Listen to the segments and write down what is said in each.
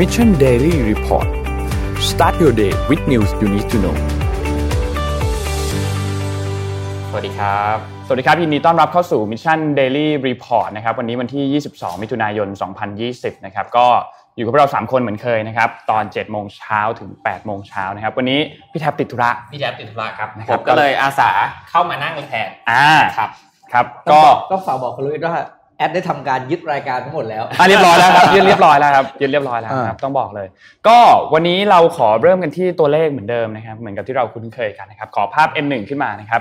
Mission Daily Report start your day with news you need to know สวัสดีครับ สวัสดีครับ ยินดีต้อนรับเข้าสู่ Mission Daily Report นะครับ วันนี้วันที่ 22 มิถุนายน 2020 นะครับ ก็อยู่กับเรา 3 คนเหมือนเคยนะครับ ตอน 7 โมงเช้าถึง 8 โมงเช้านะครับ วันนี้พี่แท็บติดธุระ พี่แจ๊บติดธุระครับนะคผรับมก็เลยอาสาเข้ามานั่งแทน อ่า ครับ ครับ ก็ก็ก็ฝากบอกคุณลุยว่า แอดได้ทำการยึดรายการทั้งหมดแล้วอะเรียบร้อยแล้วครับยึดเรียบร้อยแล้วครับยึดเรียบร้อยแล้วครับต้องบอกเลย ก็วันนี้เราขอเริ่มกันที่ตัวเลขเหมือนเดิมนะครับ เหมือนกับที่เราคุ้นเคยกันนะครับ ขอภาพ N1 ขึ้นมานะครับ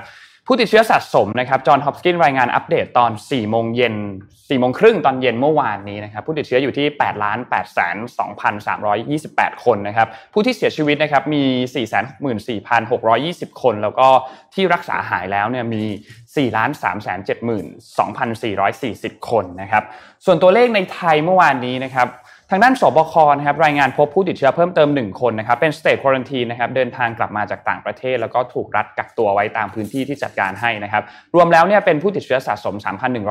ผู้ติดเชื้อสะสมนะครับ Johns Hopkins รายงานอัปเดตตอน4โมงเย็น4โมงครึ่งตอนเย็นเมื่อวานนี้นะครับผู้ติดเชื้ออยู่ที่8 8 2 3 2 8 คนนะครับผู้ที่เสียชีวิตนะครับมี4 4 6 2 0 คน แล้วก็ที่รักษาหายแล้วเนี่ยมี4 3 7 2 4 4 0 คนนะครับส่วนตัวเลขในไทยเมื่อวานนี้นะครับ ทางด้านสบคนะครับรายงานพบผู้ติดเชื้อเพิ่มเติม 1 คนนะครับเป็นสเตทควอนตีนะครับเดินทางกลับมาจากต่างประเทศ แล้วก็ถูกรัฐกักตัวไว้ตามพื้นที่ที่จัดการให้นะครับรวมแล้วเนี่ยเป็นผู้ติดเชื้อสะสม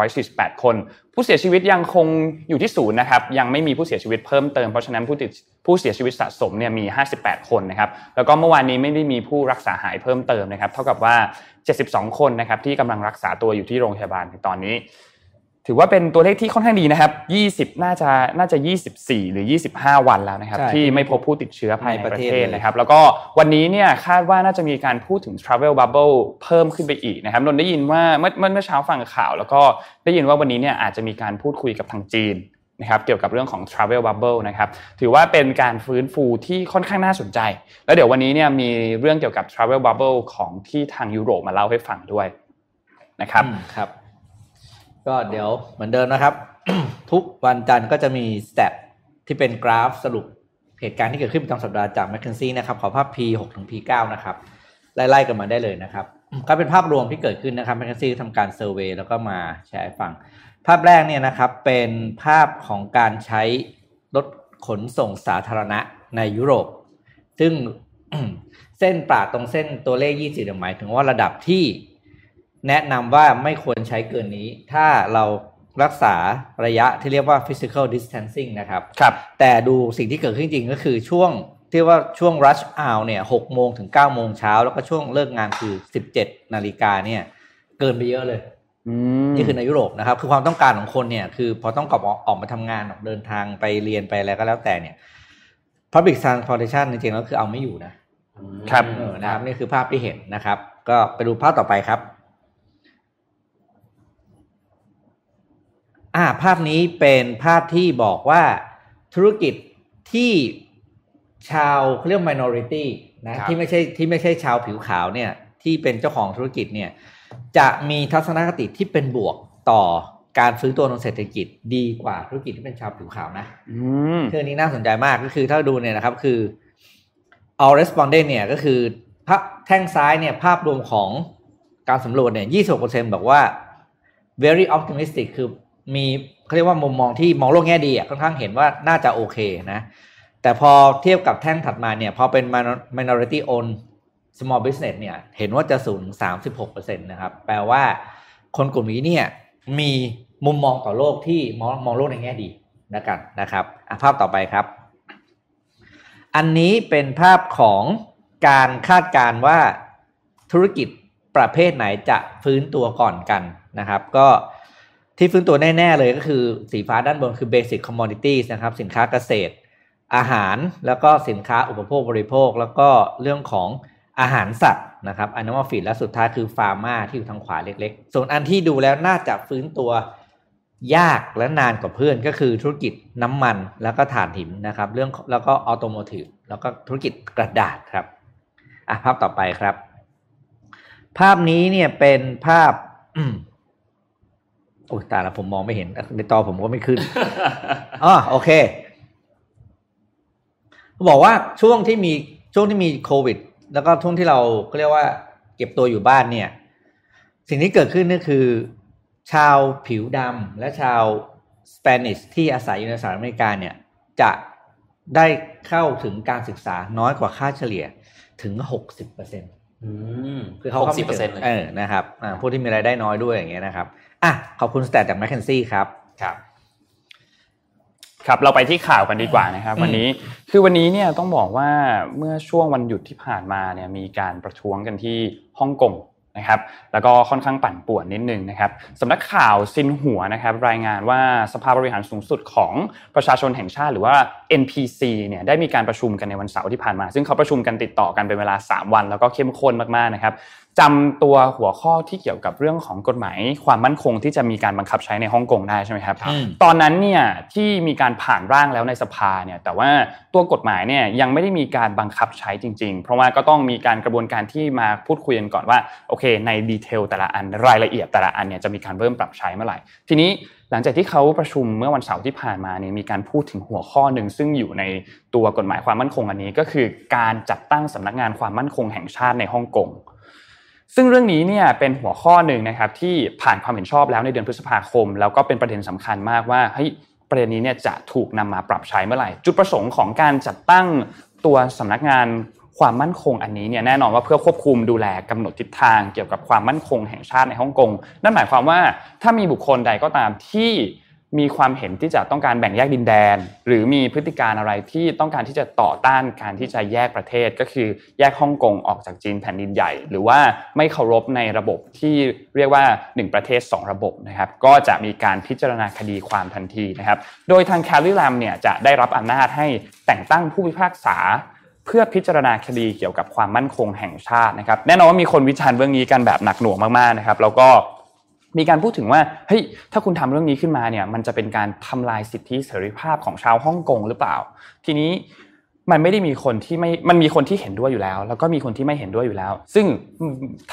3,148 คน ผู้เสียชีวิตยังคงอยู่ที่ศูนย์นะครับยังไม่มีผู้เสียชีวิตเพิ่มเติมเพราะฉะนั้นผู้ติดผู้เสียชีวิตสะสมเนี่ยมี 58 คนนะครับแล้วก็เมื่อวานนี้ไม่ได้มีผู้รักษาหายเพิ่มเติมนะครับเท่ากับว่า 72 คนนะครับที่กำลังรักษาตัวอยู่ที่โรงพยาบาลในตอนนี้ ถือว่าเป็นตัวเลขที่ค่อนข้างดีนะครับ 20 น่าจะน่าจะ 24 หรือ 25 วันแล้วนะครับใช่ที่ไม่พบผู้ติดเชื้อภายในในปประระเทเทศศนะครับ แล้วก็วันนี้เนี่ยคาดว่าน่าจะมีการพูดถึง travel bubble เพิ่มขึ้นไปอีกนะครับนนท์ได้ยินว่าเมื่อเมื่อเมื่อเช้าฟังข่าว แล้วก็ได้ยินว่าวันนี้เนี่ยอาจจะมีการพูดคุยกับทางจีนนะครับเกี่ยวกับเรื่องของ travel bubble นะครับถือว่าเป็นการฟื้นฟูที่ค่อนข้างน่าสนใจ แล้วเดี๋ยววันนี้เนี่ยมีเรื่องเกี่ยวกับ travel bubble ของที่ทางยุโรปมาเล่าให้ฟังด้วยนะครับอืมครับ ก็เดี๋ยวเหมือนเดิมนะครับ ทุกวันจันทร์ก็จะมีสเต t ที่เป็นกราฟสรุปเหตุการณ์ที่เกิดขึ้นประจำสัปดาห์จาก m c k เคนซี่นะครับ ขอภาพ P6 ถึง P9 นะครับ ไล่ๆกันมาได้เลยนะครับ ก็เป็นภาพรวมที่เกิดขึ้นนะครับ m c k เคนซี่ทำการเซอร์เวยแล้วก็มาแชร์ให้ฟัง ภาพแรกเนี่ยนะครับเป็นภาพของการใช้รถขนส่งสาธารณะในยุโรป ซึ่งเส้นปราดตรงเส้นตัวเลข 20หมายถึงว่าระดับที่ แนะนำว่าไม่ควรใช้เกินนี้ ถ้าเรารักษาระยะที่เรียกว่า physical distancing นะครับ ครับ แต่ดูสิ่งที่เกิดขึ้นจริงก็คือช่วงที่ว่าช่วง rush hour เนี่ยหกโมงถึงเก้าโมงเช้า แล้วก็ช่วงเลิกงานคือ17นาฬิกาเนี่ย เกินไปเยอะเลยอืมนี่คือในยุโรปนะครับ คือความต้องการของคนเนี่ย คือพอต้องกลับออกออกมาทำงานออกเดินทางไปเรียนไปอะไรก็แล้วแต่เนี่ย public transportation จริงๆแล้วคือเอาไม่อยู่นะครับเออนะครับนี่คือภาพที่เห็นนะครับ ก็ไปดูภาพต่อไปครับ อ่าภาพนี้เป็นภาพที่บอกว่าธุรกิจที่ชาวเขาเรียก minority นะครับที่ไม่ใช่ที่ไม่ใช่ชาวผิวขาวเนี่ยที่เป็นเจ้าของธุรกิจเนี่ยจะมีทัศนคติที่เป็นบวกต่อการฟื้นตัวทางเศรษฐกิจดีกว่าธุรกิจที่เป็นชาวผิวขาวนะอืมเรื่องนี้น่าสนใจมากก็คือถ้าดูเนี่ยนะครับคือ all respondent เนี่ยก็คือภาพแท่งซ้ายเนี่ยภาพรวมของการสำรวจเนี่ย26%บอกว่า very optimistic คือ มีเขาเรียกว่ามุมมองที่มองโลกแง่ดีอะค่อนข้างเห็นว่าน่าจะโอเคนะ แต่พอเทียบกับแท่งถัดมาเนี่ย พอเป็น minor- minority own small business เนี่ย เห็นว่าจะสูง 36%นะครับ แปลว่าคนกลุ่มนี้เนี่ย มีมุมมองต่อโลกที่มองมองโลกในแง่ดีนะกันนะครับภาพต่อไปครับ อันนี้เป็นภาพของการคาดการณ์ว่าธุรกิจประเภทไหนจะฟื้นตัวก่อนกันนะครับ ก็ ที่ฟื้นตัวแน่ ๆ เลยก็คือสีฟ้าด้านบนคือ basic commodities นะครับ สินค้าเกษตร อาหารแล้วก็สินค้าอุปโภคบริโภค แล้วก็เรื่องของอาหารสัตว์นะครับ animal feed และสุดท้ายคือ pharma ที่อยู่ทางขวาเล็กๆ ส่วนอันที่ดูแล้วน่าจะฟื้นตัวยากและนานกว่าเพื่อนก็คือธุรกิจน้ำมันแล้วก็ถ่านหินนะครับ เรื่องแล้วก็ automotive แล้วก็ธุรกิจกระดาษครับอะภาพต่อไปครับ ภาพนี้เนี่ยเป็นภาพ โอ้ยตายละผมมองไม่เห็น ในตอผมก็ไม่ขึ้นอ๋อโอเคบอกว่าช่วงที่มีช่วงที่มีโควิด แล้วก็ช่วงที่เราก็เรียกว่า เก็บตัวอยู่บ้านเนี่ย สิ่งที่เกิดขึ้นก็คือ ชาวผิวดำและชาวสเปนิชที่อาศัยอยู่ในสหรัฐอเมริกาเนี่ย จะได้เข้าถึงการศึกษาน้อยกว่าค่าเฉลี่ยถึงหกสิบเปอร์เซ็นต์อืมหกสิบเปอร์เซ็นต์คือเขาเข้าไม่เปอร์ถึเซ็นต์งเลยเออนะครับอ่าผู้ที่มีรายได้น้อยด้วยอย่างเงี้ยนะครับ อะขอบคุณ stat จาก McKinsey ครับครับ ครับเราไปที่ข่าวกันดีกว่านะครับอืมวันนี้คือวันนี้เนี่ยต้องบอกว่าเมื่อช่วงวันหยุดที่ผ่านมาเนี่ยมีการประท้วงกันที่ฮ่องกงนะครับแล้วก็ค่อนข้างปั่นป่วนนิดนึงนะครับสำนักข่าวซินหัวนะครับรายงานว่าสภาบริหารสูงสุดของประชาชนแห่งชาติหรือว่า NPC เนี่ยได้มีการประชุมกันในวันเสาร์ที่ผ่านมา ซึ่งเขาประชุมกันติดต่อกันเป็นเวลา 3 วัน แล้วก็เข้มข้นมากๆนะครับ จำตัวหัวข้อที่เกี่ยวกับเรื่องของกฎหมาย ความมั่นคงที่จะมีการบังคับใช้ในฮ่องกงได้ใช่ไหมครับอืมตอนนั้นเนี่ยที่มีการผ่านร่างแล้วในสภาเนี่ยแต่ว่าตัวกฎหมายเนี่ยยังไม่ได้มีการบังคับใช้จริง ๆ เพราะว่าก็ต้องมีการกระบวนการที่มาพูดคุยกันก่อนว่าโอเค ในดีเทลแต่ละอันรายละเอียดแต่ละอันเนี่ยจะมีการเริ่มปรับใช้เมื่อไหร่ ทีนี้หลังจากที่เขาประชุมเมื่อวันเสาร์ที่ผ่านมาเนี่ยมีการพูดถึงหัวข้อหนึ่งซึ่งอยู่ในตัวกฎหมายความมั่นคงอันนี้ก็คือการจัดตั้งสำนักงานความมั่นคงแห่งชาติในฮ่องกง ซึ่งเรื่องนี้เนี่ยเป็นหัวข้อหนึ่งนะครับที่ผ่านความเห็นชอบแล้วในเดือนพฤษภาคม แล้วก็เป็นประเด็นสำคัญมากว่าเฮ้ยประเด็นนี้เนี่ยจะถูกนำมาปรับใช้เมื่อไหร่ จุดประสงค์ของการจัดตั้งตัวสำนักงานความมั่นคงอันนี้เนี่ยแน่นอนว่าเพื่อควบคุมดูแลกำหนดทิศทางเกี่ยวกับความมั่นคงแห่งชาติในฮ่องกงนั่นหมายความว่าถ้ามีบุคคลใดก็ตามที่ มีความเห็นที่จะต้องการแบ่งแยกดินแดน หรือมีพฤติการอะไรที่ต้องการที่จะต่อต้านการที่จะแยกประเทศก็คือแยกฮ่องกงออกจากจีนแผ่นดินใหญ่ หรือว่าไม่เคารพในระบบที่เรียกว่า 1 ประเทศ 2 ระบบนะครับก็จะมีการพิจารณาคดีความทันทีนะครับโดยทางแคลริแลมเนี่ยจะได้รับอำนาจให้แต่งตั้งผู้พิพากษาเพื่อพิจารณาคดีเกี่ยวกับความมั่นคงแห่งชาตินะครับแน่นอนว่ามีคนวิจารณ์เรื่องนี้กันแบบหนักหน่วงมากๆนะครับแล้วก็ มีการพูดถึงว่าเฮ้ยถ้าคุณทำเรื่องนี้ขึ้นมาเนี่ยมันจะเป็นการทำลายสิทธิเสรีภาพของชาวฮ่องกงหรือเปล่า ทีนี้มันไม่ได้มีคนที่ไม่มันมีคนที่เห็นด้วยอยู่แล้ว แล้วก็มีคนที่ไม่เห็นด้วยอยู่แล้ว ซึ่ง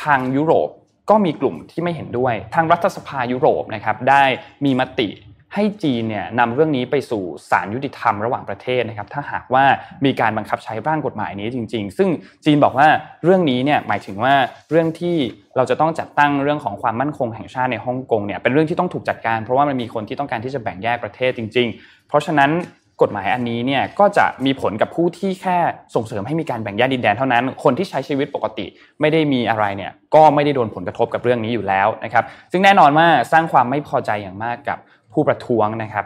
ทางยุโรปก็มีกลุ่มที่ไม่เห็นด้วย ทางรัฐสภายุโรปนะครับได้มีมติ ให้จีนเนี่ยนำเรื่องนี้ไปสู่ศาลยุติธรรมระหว่างประเทศนะครับ ถ้าหากว่ามีการบังคับใช้ร่างกฎหมายนี้จริง ๆ ซึ่งจีนบอกว่าเรื่องนี้เนี่ยหมายถึงว่าเรื่องที่เราจะต้องจัดตั้งเรื่องของความมั่นคงแห่งชาติในฮ่องกงเนี่ยเป็นเรื่องที่ต้องถูกจัดการ เพราะว่ามันมีคนที่ต้องการที่จะแบ่งแยกประเทศจริง ๆ เพราะฉะนั้นกฎหมายอันนี้เนี่ยก็จะมีผลกับผู้ที่แค่ส่งเสริมให้มีการแบ่งแยกดินแดนเท่านั้น คนที่ใช้ชีวิตปกติไม่ได้มีอะไรเนี่ยก็ไม่ได้โดนผลกระทบกับเรื่องนี้อยู่แล้วนะครับ ซึ่งแน่นอนว่าสร้างความไม่พอใจอย่างมากกับ ผู้ประท้วงนะครับ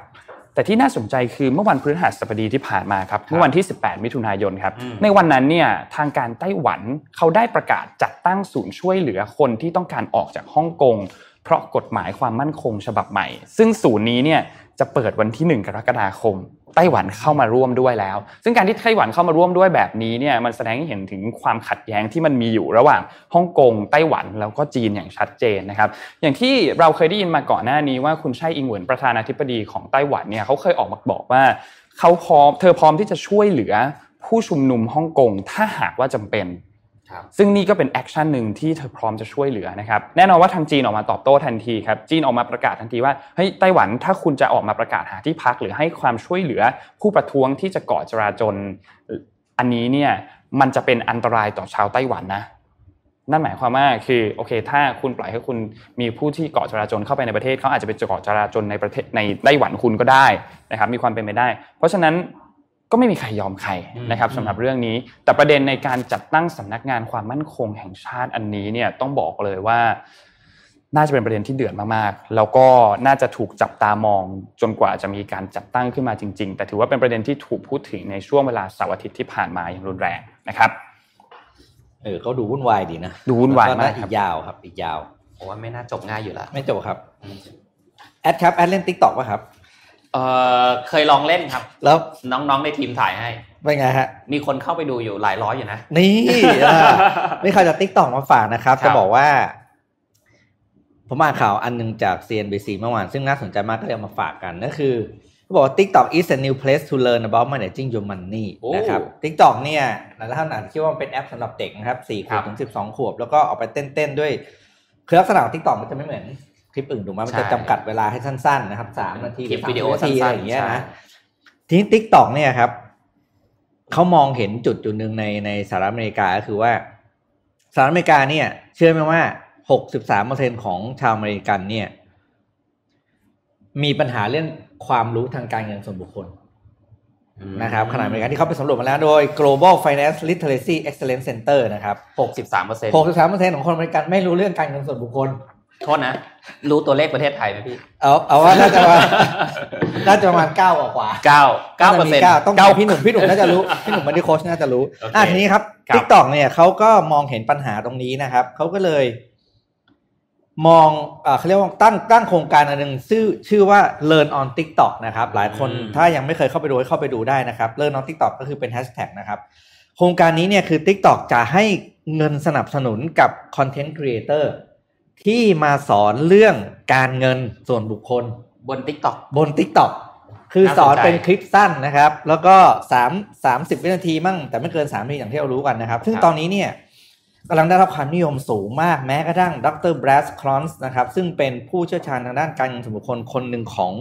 แต่ที่น่าสนใจคือเมื่อวันพฤหัสบดีที่ผ่านมาครับเมื่อวันที่ 18 มิถุนายนครับอืมในวันนั้นเนี่ยทางการไต้หวันเขาได้ประกาศจัดตั้งศูนย์ช่วยเหลือคนที่ต้องการออกจากฮ่องกงเพราะกฎหมายความมั่นคงฉบับใหม่ ซึ่งศูนย์นี้เนี่ย จะเปิดวันที่ 1 กรกฎาคม ไต้หวันเข้ามาร่วมด้วยแล้ว ซึ่งการที่ไต้หวันเข้ามาร่วมด้วยแบบนี้เนี่ยมันแสดงให้เห็นถึงความขัดแย้งที่มันมีอยู่ระหว่างฮ่องกงไต้หวันแล้วก็จีนอย่างชัดเจนนะครับ อย่างที่เราเคยได้ยินมาก่อนหน้านี้ว่าคุณไช่อิงเหวินประธานาธิบดีของไต้หวันเนี่ยเขาเคยออกมาบอกว่าเขาพร้อมเธอพร้อมที่จะช่วยเหลือผู้ชุมนุมฮ่องกงถ้าหากว่าจำเป็น ซึ่งนี่ก็เป็น action หนึ่งที่เธอพร้อมจะช่วยเหลือนะครับแน่นอนว่าทางจีนออกมาตอบโต้ทันทีครับจีนออกมาประกาศทันทีว่าเฮ้ยไต้หวันถ้าคุณจะออกมาประกาศหาที่พักหรือให้ความช่วยเหลือผู้ประท้วงที่จะก่อจลาจลอันนี้เนี่ยมันจะเป็นอันตรายต่อชาวไต้หวันนะนั่นหมายความว่าคือโอเค ถ้าคุณปล่อยให้คุณมีผู้ที่ก่อจลาจลเข้าไปในประเทศเขาอาจจะไปก่อจลาจลในประเทศในไต้หวันคุณก็ได้นะครับมีความเป็นไปได้ เพราะฉะนั้น ก็ไม่มีใครยอมใครนะครับอืมสำหรับเรื่องนี้ แต่ประเด็นในการจัดตั้งสำนักงานความมั่นคงแห่งชาติอันนี้เนี่ยต้องบอกเลยว่า น่าจะเป็นประเด็นที่เดือดมากๆ แล้วก็น่าจะถูกจับตามองจนกว่าจะมีการจัดตั้งขึ้นมาจริง ๆ แต่ถือว่าเป็นประเด็นที่ถูกพูดถึงในช่วงเวลาเสาร์อาทิตย์ที่ผ่านมาอย่างรุนแรงนะครับเออเขาดูวุ่นวายดีนะดูวุ่นวายมากแล้ครับอีกยาวครับ อีกยาวผมว่าไม่น่าจบง่ายอยู่แล้วไม่จบครับแอดครับแอดเล่น TikTok ป่ะครับ เออเคยลองเล่นครับ แล้วน้องๆในทีมถ่ายให้เป็นไงฮะ มีคนเข้าไปดูอยู่หลายร้อยอยู่นะ นี่อ่านี่เขาจะ TikTok มาฝากนะครับครับ จะบอกว่า ผมอ่านข่าวอันหนึงจาก CNBC เมื่อวาน ซึ่งน่าสนใจมากก็เลยเอามาฝากกันก็คือเขาบอกว่า TikTok is a new place to learn about managing your money โอ้นะครับ TikTok เนี่ยหลายท่านอาจจะคิดว่ามันเป็นแอปสำหรับเด็กนะครับ4ขครับถึง 12 ขวบ แล้วก็ออกไปเต้นๆด้วยคือลักษณะของ TikTok มันจะไม่เหมือนค ลิปอื่นถูกไหมมันจะใช่จำกัดเวลาให้สั้นๆนะครับสามนาทีคลิปหรือวิดีโอสามนาทีสั้นๆอะไรนๆอย่างเงี้ยใช่นะทีนี้ TikTok เนี่ยครับเขามองเห็นจุดจุดหนึ่งในในสหรัฐอเมริกาก็คือว่าสหรัฐอเมริกาเนี่ย เชื่อไหมว่าหกสิบสามเปอร์เซ็นของชาวอเมริกันเนี่ย มีปัญหาเรื่องความรู้ทางการเงินส่วนบุคคลนะครับขณะอเมริกาที่เขาไปสำรวจมาแล้วโดย global financial literacy excellence center นะครับหกสิบสามเปอร์เซ็นต์หกสิบสามเปอร์เซ็นต์ของคนอเมริกันไม่รู้เรื่องการเงินส่วนบุคคล โทษนะ รู้ตัวเลขประเทศไทยไหมพี่ เอาเอาว่าน่าจะมาน่าจะประมาณเก้ากว่าเก้าเก้าเปอร์เซ็นต์เก้าต้องเก้าพี่หนุ่มพี่หนุ่มน่าจะรู้พี่หนุ่ม Money Coach น่าจะรู้โอเคอะทีนี้ครับครับ TikTok เนี่ยเขาก็มองเห็นปัญหาตรงนี้นะครับเขาก็เลย มองอ่าเขาเรียกว่าตั้งตั้งโครงการอันหนึ่งชื่อชื่อว่า Learn on TikTok นะครับ หลายคนถ้ายังไม่เคยเข้าไปดูให้เข้าไปดูได้นะครับ Learn on TikTok ก็คือเป็นแฮชแท็กนะครับโครงการนี้เนี่ยคือ TikTok จะให้เงินสนับสนุนกับ content creator ที่มาสอนเรื่องการเงินส่วนบุคคลบน TikTok บน TikTok คือน่าสนใจสอนเป็นคลิปสั้นนะครับ แล้วก็สามสามสิบวินาทีมั่ง แต่ไม่เกินสามนาทีอย่างที่เรารู้กันนะครับ ซึ่งตอนนี้เนี่ยกำลังได้รับความนิยมสูงมากแม้กระทั่งดร Brad Klontz นะครับ ซึ่งเป็นผู้เชี่ยวชาญทางด้านการเงินส่วนบุคคลคนหนึ่งของ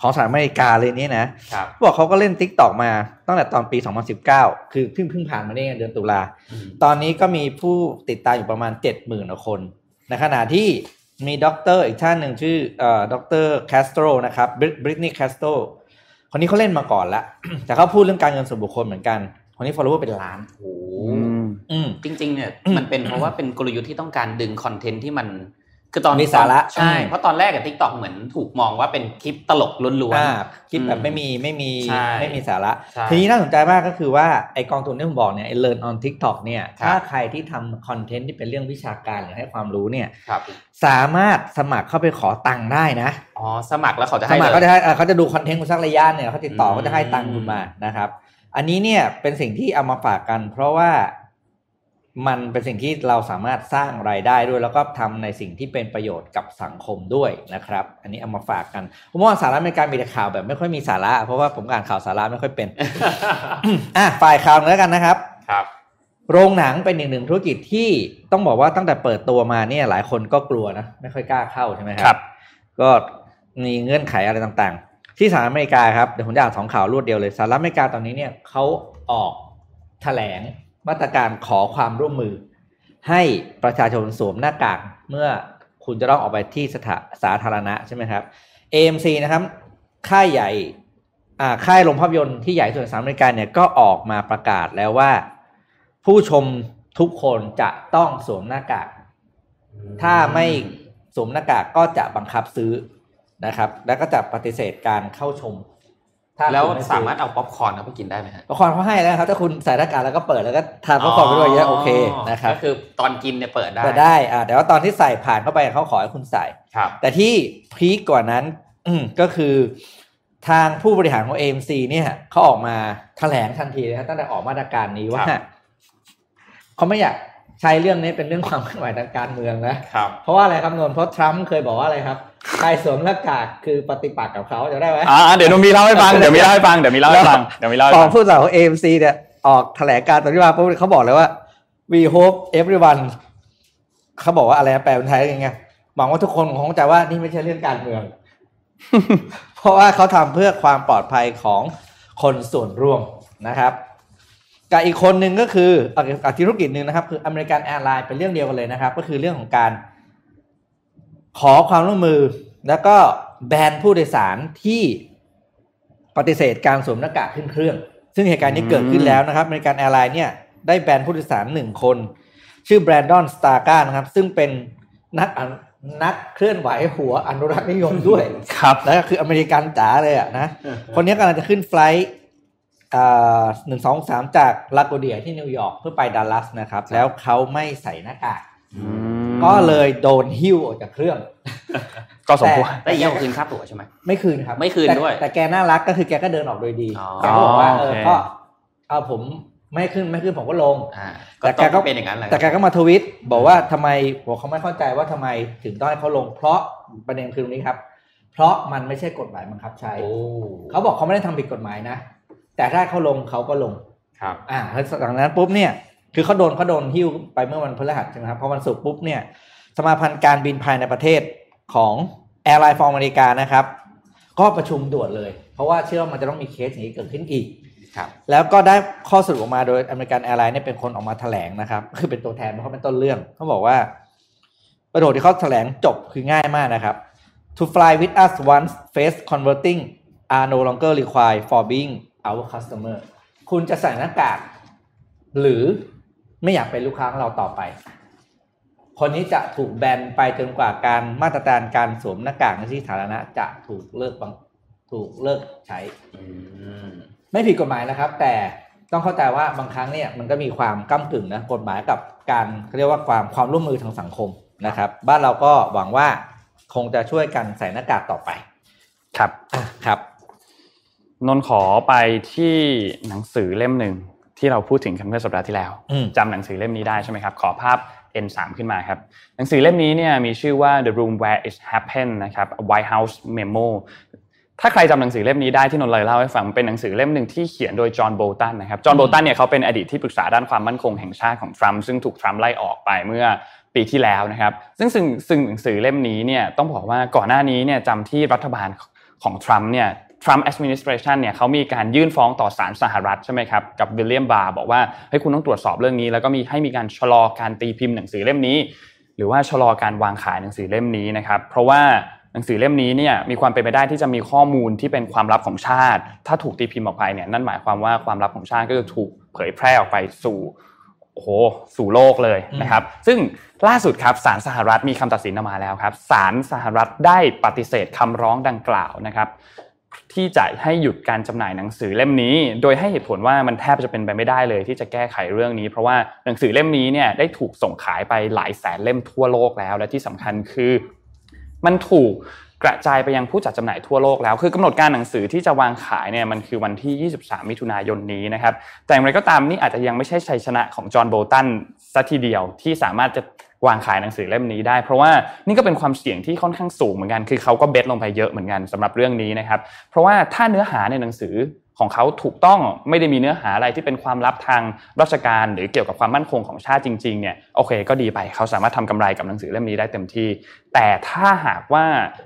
ของสหรัฐอเมริกาเลยเนี่ยนะครับบอกเขาก็เล่น TikTok มาตั้งแต่ตอนปี 2019 คือเพิ่งเพิ่งผ่านมาเนี่ยเดือนตุลาอืมตอนนี้ก็มีผู้ติดตามอยู่ประมาณ 70,000กว่าคน ในขณะที่มีด็อกเตอร์อีกท่านหนึ่งชื่อเอ่อด็อกเตอร์ Castro นะครับ Brittney Castro คนนี้เขาเล่นมาก่อนละแต่เขาพูดเรื่องการเงินส่วนบุคคลเหมือนกันคนนี้ follower เป็นล้านโอ้อืมอืมจริง ๆ เนี่ยอืมมันเป็นเพราะว่าเป็นกลยุทธ์ที่ต้องการดึง content ที่มัน คือตอนมีสาระใช่อืมเพราะตอนแรกกับ TikTok เหมือนถูกมองว่าเป็นคลิปตลกล้วนอ่าคิดแบบอืมไม่มีไม่มีใช่ไม่มีสาระใช่ทีนี้น่าสนใจมากก็คือว่าไอกองทุนที่ผมบอกเนี่ยไอ learn on TikTok เนี่ยครับถ้าใครที่ทำคอนเทนต์ที่เป็นเรื่องวิชาการหรือให้ความรู้เนี่ยๆครับสามารถสมัครเข้าไปขอตังค์ได้นะอ๋อสมัครแล้วเขาจะสให้มัครเลยก็จะให้เอ่อเขาจะดูคอนเทนต์คุณสักระยะเนี่ยเขาติดต่ออืมเขาจะให้ตังค์คุณมานะครับอันนี้เนี่ยเป็นสิ่งที่เอามาฝากกัน เพราะว่า มันเป็นสิ่งที่เราสามารถสร้างรายได้ด้วย แล้วก็ทำในสิ่งที่เป็นประโยชน์กับสังคมด้วยนะครับ อันนี้เอามาฝากกันผมว่าสาระอเมริกามีแต่ข่าวแบบไม่ค่อยมีสาระ เพราะว่าผมอ่านข่าวสาระไม่ค่อยเป็นอะฝ่ายข่าวหนึ่งแล้วกันนะครับครับ โรงหนังเป็นอีกหนึ่งธุรกิจที่ต้องบอกว่าตั้งแต่เปิดตัวมาเนี่ยหลายคนก็กลัวนะไม่ค่อยกล้าเข้าใช่ไหมคครัรับ ก็มีเงื่อนไขอะไรต่างๆ ที่สหรัฐอเมริกาครับเดี๋ยวผมจะอ่านสองข่าวรวดเดียวเลยสหรัฐอเมริกาตอนนี้เนี่ยเขาออกแถลง มาตรการขอความร่วมมือ ให้ประชาชนสวมหน้ากากเมื่อคุณจะต้องออกไปที่สถาสาธารณะใช่ไหมครับ AMC นะครับ ค่ายใหญ่ค่ายโรงภาพยนตร์ที่ใหญ่ที่สุดในสหรัฐอเมริกาเนี่ยก็ออกมาประกาศแล้วว่า ผู้ชมทุกคนจะต้องสวมหน้ากาก ถ้าไม่สวมหน้ากากก็จะบังคับซื้อนะครับ แล้วก็จะปฏิเสธการเข้าชม แล้วคุณไซื้อสามารถเอาป๊อปคอร์นเข้าไปกินได้ไหมฮะละครเขาให้แล้วนะครับถ้าคุณใส่หน้ากากแล้วก็เปิดแล้วก็ทานละครไปด้วยเยอะโอเคนะครับก็คือตอนกินเนี่ยเปิดได้เปิดได้อ่าแต่ว่าตอนที่ใส่ผ่านเข้าไปเขาขอให้คุณใส่ครับแต่ที่พีคกว่านั้นอืมก็คือ ทางผู้บริหารของ AMC เนี่ยเขาออกมาแถลงทันทีนะครับตั้งแต่ออกมาตรการนี้ว่าครับเขาไม่อยาก ใช้เรื่องนี้เป็นเรื่องความเคลื่อนไหวทางการเมืองนะครับเพราะว่าอะไรครับนนท์เพราะทรัมป์เคยบอกว่าอะไรครับใครสวมหน้ากากคือปฏิปักษ์กับเขาจะได้ไหมอ่าเดี๋ยวหนมมีเล่าให้ฟังเดี๋ยวมีเล่าให้ฟังเดี๋ยวมีเล่าให้ฟังเดี๋ยวเล่าให้ฟัง มีของผู้สาวของ AMC เนี่ยออกแถลงการณ์ตอนที่มาปุ๊บเขาบอกเลยว่า we hope everyone เขาบอกว่าอะไรนะแปลเป็นไทยยังไงหวังว่าทุกคนคงเข้าใจว่านี่ไม่ใช่เรื่องการเมือง เพราะว่าเขาทำเพื่อความปลอดภัยของคนส่วนรวมนะครับ กับอีกคนหนึ่งก็คืออะกับธุรกิจหนึ่งนะครับ คือ American Airlines เป็นเรื่องเดียวกันเลยนะครับ ก็คือเรื่องของการ ขอความร่วมมือ แล้วก็แบนผู้โดยสารที่ปฏิเสธการสวมหน้ากากขึ้นเครื่อง ซึ่งเหตุการณ์นี้เกิดขึ้นแล้วนะครับ American Airlines เนี่ยได้แบนผู้โดยสารหนึ่งคน ชื่อ Brandon Straka นะครับ ซึ่งเป็นนักอนุนักเคลื่อนไหวหัวอนุรักษ์นิยมด้วย ครับ แล้วก็คืออเมริกันจ๋าเลยอะนะ คนนี้กำลังจะขึ้น flight หนึ่งสองสามจาก LaGuardia ที่นิวยอร์กเพื่อไปดัลลัสนะครับ แล้วเขาไม่ใส่หน้ากากก็เลยโดนหิ้วออกจากเครื่อง ก็สมควรได้ยังคืนค่าตั๋วใช่ไหมไม่คืนครับ ไม่คืนแต่ด้วย แต่แกน่ารักก็คือแกก็เดินออกโดยดีอ๋อแกก็บอกว่าเออโอเคก็เอาผมไม่ขึ้นไม่ขึ้นผมก็ลงอ่าแต่ก็แกก็ต้องเป็นอย่างนั้นแหละแต่แกก็มาทวิตบอกว่าทำไมบอกเขาไม่เข้าใจว่าทำไมถึงต้องให้เขาลง เพราะประเด็นคือตรงนี้ครับ เพราะมันไม่ใช่กฎหมายบังคับใช้โอ้เขาบอกเขาไม่ได้ทำผิดกฎหมายนะ แต่ถ้าเขาลงเขาก็ลง ครับ อ่าแล้วหลังจากนั้นปุ๊บเนี่ยคือเขาโดนเขาโดนหิ้วไปเมื่อวันพฤหัสใช่ไหมครับพอวันศุกร์ปุ๊บเนี่ยสมาพันธ์การบินภายในประเทศของ Airlines for America นะครับ ก็ประชุมด่วนเลย เพราะว่าเชื่อว่ามันจะต้องมีเคสอย่างนี้เกิดขึ้นอีกครับแล้วก็ได้ข้อสรุปออกมาโดยอเมริกันแอร์ไลน์เนี่ยเป็นคนออกมาแถลงนะครับ คือเป็นตัวแทนเพราะเขาเป็นต้นเรื่องเขาบอกว่า ประโยคที่เขาแถลงจบคือง่ายมากนะครับ to fly with us once face covering are no longer required for being our customer คุณจะใส่หน้ากาก หรือไม่อยากเป็นลูกค้าของเราต่อไป คนนี้จะถูกแบนไปจนกว่าการมาตรการการสวมหน้ากากในที่สาธารณะจะถูกเลิกบังถูกเลิกใช้อืมไม่ผิดกฎหมายนะครับ แต่ต้องเข้าใจว่าบางครั้งเนี่ยมันก็มีความก้ากึ่งนะกฎหมายกับการเขาเรียกว่าความความร่วมมือทางสังคมนะครับ บ้านเราก็หวังว่าคงจะช่วยกันใส่หน้ากากต่อไป ครับอะครับ นนท์ขอไปที่หนังสือเล่มหนึ่งที่เราพูดถึงกันเมื่อสัปดาห์ที่แล้วอืมจำหนังสือเล่มนี้ได้ใช่ไหมครับ ขอภาพ N3 ขึ้นมาครับ หนังสือเล่มนี้เนี่ยมีชื่อว่า The Room Where It Happened นะครับ A White House Memo ถ้าใครจำหนังสือเล่มนี้ได้ที่นนท์เลยเล่าให้ฟังเป็นหนังสือเล่มหนึ่งที่เขียนโดยจอห์นโบลตันนะครับจอห์นโบลตันเนี่ยเขาเป็นอดีตที่ปรึกษาด้านความมั่นคงแห่งชาติของทรัมป์ซึ่งถูกทรัมป์ไล่ออกไปเมื่อปีที่แล้วนะครับ ซึ่งซึ่งซึ่งหนังสือเล่มนี้เนี่ยต้องบอกว่าก่อนหน้านี้เนี่ยจำที่รัฐบาลของทรัมป์เนี่ย Trump administration เนี่ยเขามีการยื่นฟ้องต่อศาลสหรัฐใช่ไหมครับกับวิลเลียมบาร์บอกว่าเฮ้ยคุณต้องตรวจสอบเรื่องนี้ แล้วก็มีให้มีการชะลอการตีพิมพ์หนังสือเล่มนี้ หรือว่าชะลอการวางขายหนังสือเล่มนี้นะครับเพราะว่าหนังสือเล่มนี้เนี่ยมีความเป็นไปได้ที่จะมีข้อมูลที่เป็นความลับของชาติ ถ้าถูกตีพิมพ์ออกไปเนี่ยนั่นหมายความว่าความลับของชาติก็จะถูกเผยแพร่ออกไปสู่โอ้โหสู่โลกเลยนะครับ ซึ่งล่าสุดครับศาลสหรัฐมีคำตัดสินออกมาแล้วครับศาลสหรัฐได้ปฏิเสธคำร้องดังกล่าวนะครับ ที่จะให้หยุดการจำหน่ายหนังสือเล่มนี้ โดยให้เหตุผลว่ามันแทบจะเป็นไปไม่ได้เลย ที่จะแก้ไขเรื่องนี้ เพราะว่าหนังสือเล่มนี้เนี่ยได้ถูกส่งขายไปหลายแสนเล่มทั่วโลกแล้ว และที่สำคัญคือ มันถูกกระจายไปยังผู้จัดจำหน่ายทั่วโลกแล้ว คือกำหนดการหนังสือที่จะวางขายเนี่ยมันคือวันที่ 23 มิถุนายนนี้นะครับแต่อย่างไรก็ตามนี่อาจจะยังไม่ใช่ชัยชนะของจอห์นโบลตันสัทีเดียวที่สามารถจะ วางขายหนังสือเล่มนี้ได้ เพราะว่านี่ก็เป็นความเสี่ยงที่ค่อนข้างสูงเหมือนกัน คือเขาก็เบสลงไปเยอะเหมือนกันสำหรับเรื่องนี้นะครับ เพราะว่าถ้าเนื้อหาในหนังสือ ของเขาถูกต้องไม่ได้มีเนื้อหาอะไรที่เป็นความลับทางราชการ หรือเกี่ยวกับความมั่นคงของชาติจริงๆเนี่ยโอเค ก็ดีไปเขาสามารถทำกำไรกับหนังสือเล่มนี้ได้เต็มที่ แต่ถ้าหากว่า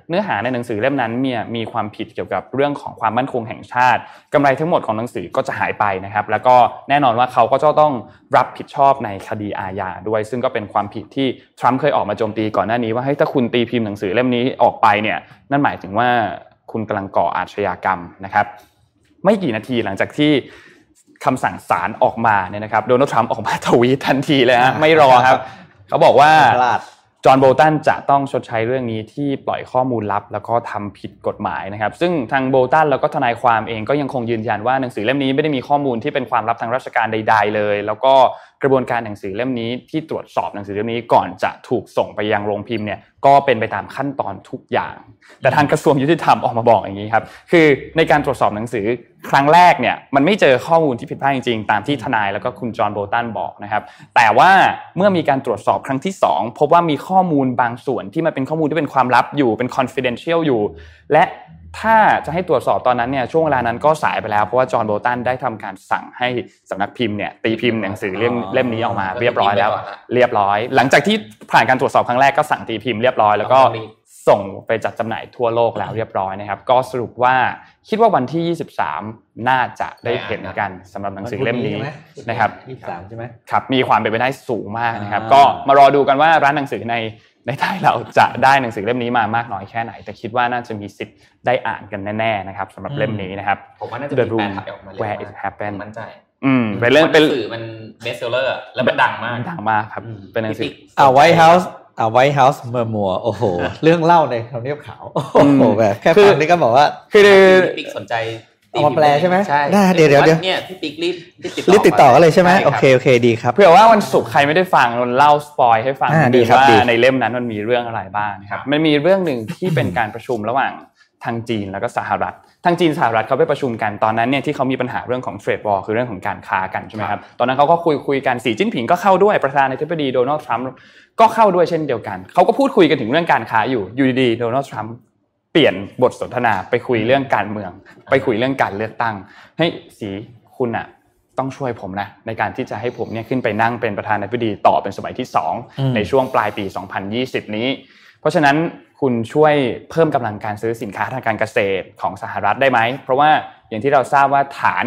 เนื้อหาในหนังสือเล่มนั้นเนี่ยมีความผิดเกี่ยวกับเรื่องของความมั่นคงแห่งชาติกำไรทั้งหมดของหนังสือก็จะหายไปนะครับ แล้วก็แน่นอนว่าเขาก็จะต้องรับผิดชอบในคดีอาญาด้วย ซึ่งก็เป็นความผิดที่ทรัมป์เคยออกมาโจมตีก่อนหน้านี้ว่าเฮ้ยถ้าคุณตีพิมพ์หนังสือเล่มนี้ออกไปเนี่ยนั่นหมายถึงว่าคุณกำลังก่ออาชญากรรมนะครับ ไม่กี่นาทีหลังจากที่คำสั่งศาลออกมาเนี่ยนะครับโดนัลด์ทรัมป์ออกมาทวีตทันทีเลยฮะไม่รอครับ เขาบอกว่าพลาดจอห์นโบลตันจะต้องชดใช้เรื่องนี้ที่ปล่อยข้อมูลลับ แล้วก็ทำผิดกฎหมายนะครับ ซึ่งทางโบลตันแล้วก็ทนายความเองก็ยังคงยืนยันว่าหนังสือเล่มนี้ไม่ได้มีข้อมูลที่เป็นความลับทางราชการใด ๆ เลย แล้วก็ กระบวนการหนังสือเล่มนี้ที่ตรวจสอบหนังสือเล่มนี้ก่อนจะถูกส่งไปยังโรงพิมพ์เนี่ยก็เป็นไปตามขั้นตอนทุกอย่าง แต่ทางกระทรวงยุติธรรมออกมาบอกอย่างนี้ครับคือในการตรวจสอบหนังสือครั้งแรกเนี่ยมันไม่เจอข้อมูลที่ผิดพลาดจริงๆ ตามที่ทนายแล้วก็คุณจอห์นโบตันบอกนะครับแต่ว่าเมื่อมีการตรวจสอบครั้งที่ 2 พบว่ามีข้อมูลบางส่วนที่มันเป็นข้อมูลที่เป็นความลับอยู่เป็น confidential อยู่ และ ถ้าจะให้ตรวจสอบตอนนั้นเนี่ยช่วงเวลานั้นก็สายไปแล้ว เพราะว่าจอห์นโบลตันได้ทำการสั่งให้สำนักพิมพ์เนี่ยตีพิมพ์หนังสือเล่มเล่มนี้ออกมาเรียบร้อยแล้ว เรียบร้อย หลังจากที่ผ่านการตรวจสอบครั้งแรกก็สั่งตีพิมพ์เรียบร้อยแล้วก็ ส่งไปจัดจำหน่ายทั่วโลกแล้วเรียบร้อยนะครับ ก็สรุปว่าคิดว่าวันที่ 23 น่าจะได้เห็นกันสำหรับหนังสือเล่มนี้นะครับยี่สิบสามใช่ไหมครับมีความเป็นไปได้สูงมากนะครับอ่าก็มารอดูกันว่าร้านหนังสือในในไทยเราจะได้หนังสือเล่มนี้มามากน้อยแค่ไหน แต่คิดว่าน่าจะมีสิทธิ์ได้อ่านกันแน่ๆนะครับสำหรับเล่มนี้นะครับผมว่าน่าจะ The มี Room แฟนคลับออกมาเรียก Where ว่า It Happened มั่นใจอืมเป็นเรื่องพาะเป็นหนังสือมันเบสเซลเลอร์แล้วมันดังมากดังมากครับเป็นหนังสืออ่าไวท์เฮาส์ อ่าไวท์เฮาส์เมอร์มัวโอ้โห เรื่องเล่าในทำเนียบขาว โอ้โหแบบแค่คือฟังนี่ก็บอกว่า คือพี่ปิ๊กสนใจเอามาแปลใช่ไหมใช่ได้เดี๋ยวเดี๋ยวเดี๋ยวเนี่ยพี่ปิ๊กรีบรีบติดรีบติดต่อกันเลยใช่ไหมรับโอเคโอเคดีครับเผื่อว่าวันศุกร์ใครไม่ได้ฟังนนเล่าสปอยให้ฟังอ่านิดดีนึงครับว่าดีในเล่มนั้นมันมีเรื่องอะไรบ้างนะครับมันมีเรื่องหนึ่งที่เป็นการประชุมระหว่างทางจีนแล้วก็สหรัฐ ทางจีนสหรัฐเขาไปประชุมกันตอนนั้นเนี่ยที่เขามีปัญหาเรื่องของเทรดวอลคือเรื่องของการค้ากันใช่ไหมครับตอนนั้นเขาก็คุยคุยกันสีจิ้นผิงก็เข้าด้วยประธานาธิบดีโดนัลด์ทรัมป์ก็เข้าด้วยเช่นเดียวกันเขาก็พูดคุยกันถึงเรื่องการค้าอยู่อยู่ดีๆโดนัลด์ทรัมป์เปลี่ยนบทสนทนาไปคุยเรื่องการเมือง ไปคุยเรื่องการเลือกตั้งเฮ้ยสีคุณอะต้องช่วยผมนะในการที่จะให้ผมเนี่ยขึ้นไปนั่งเป็นประธานาธิบดีต่อเป็นสมัยที่อืม2ในช่วงปลายปี 2020 นี้ เพราะฉะนั้น คุณช่วยเพิ่มกำลังการซื้อสินค้าทางการเกษตรของสหรัฐได้ไหม เพราะว่าอย่างที่เราทราบว่าฐาน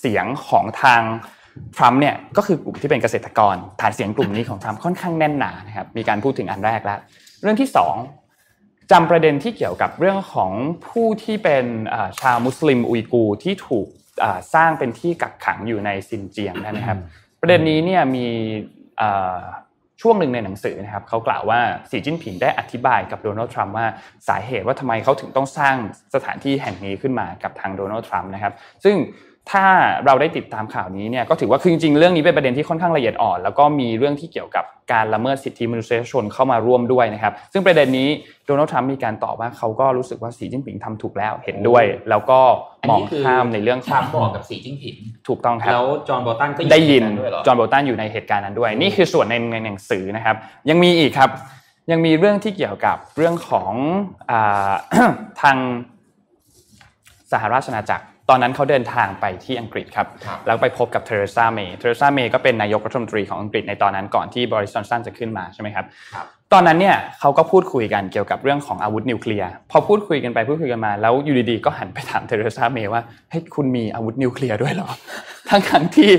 เสียงของทางทรัมป์เนี่ยก็คือกลุ่มที่เป็นเกษตรกร ฐานเสียงกลุ่มนี้ของทรัมป์ค่อนข้างแน่นหนานะครับมีการพูดถึงอันแรกแล้ว เรื่องที่สองจำประเด็นที่เกี่ยวกับเรื่องของผู้ที่เป็นอ่าชาวมุสลิมอุยกูร์ที่ถูกอ่าสร้างเป็นที่กักขังอยู่ในซินเจียงได้ไหมครับประเด็นนี้เนี่ยมีอ่า ช่วงหนึ่งในหนังสือนะครับเขากล่าวว่าสีจิ้นผิงได้อธิบายกับโดนัลด์ทรัมป์ว่าสาเหตุว่าทำไมเขาถึงต้องสร้างสถานที่แห่งนี้ขึ้นมากับทางโดนัลด์ทรัมป์นะครับซึ่ง ถ้าเราได้ติดตามข่าวนี้เนี่ยก็ถือว่าคือจริงๆเรื่องนี้เป็นประเด็นที่ค่อนข้างละเอียดอ่อน แล้วก็มีเรื่องที่เกี่ยวกับการละเมิดสิทธิมนุษยชนเข้ามาร่วมด้วยนะครับซึ่งประเด็นนี้โดนัลด์ทรัมป์มีการตอบว่าเขาก็รู้สึกว่าสีจิ้นผิงทำถูกแล้วเห็นด้วย แล้วก็มองข้ามในเรื่องขทรัอมงป์บอกกับสีจิ้นผิงถูกต้องครับแล้วจอห์นโบลตันก็อได้ยินใเหตุการณ์ด้วยเหรอจอห์นโบลตันอยู่ในเหตุการณ์นั้นด้วย นี่คือส่วนในในหนังสือนะครับ ยังมีอีกครับ ยังมีเรื่องที่เกี่ยวกับเรื่องของอาทางสหราชอาณาจักร ตอนนั้นเขาเดินทางไปที่อังกฤษครับครับแล้วไปพบกับเทเรซาเมย์เทเรซาเมย์ก็เป็นนายกรัฐมนตรีของอังกฤษในตอนนั้นก่อนที่บอริสจอห์นสันจะขึ้นมาใช่ไหมครับครับตอนนั้นเนี่ยเขาก็พูดคุยกันเกี่ยวกับเรื่องของอาวุธนิวเคลียร์พอพูดคุยกันไปพูดคุยกันมาแล้วอยู่ดีๆก็หันไปถามเทเรซาเมย์ว่าเฮ้ยคุณมีอาวุธนิวเคลียร์ด้วยเหรอทั้งทั้งๆที่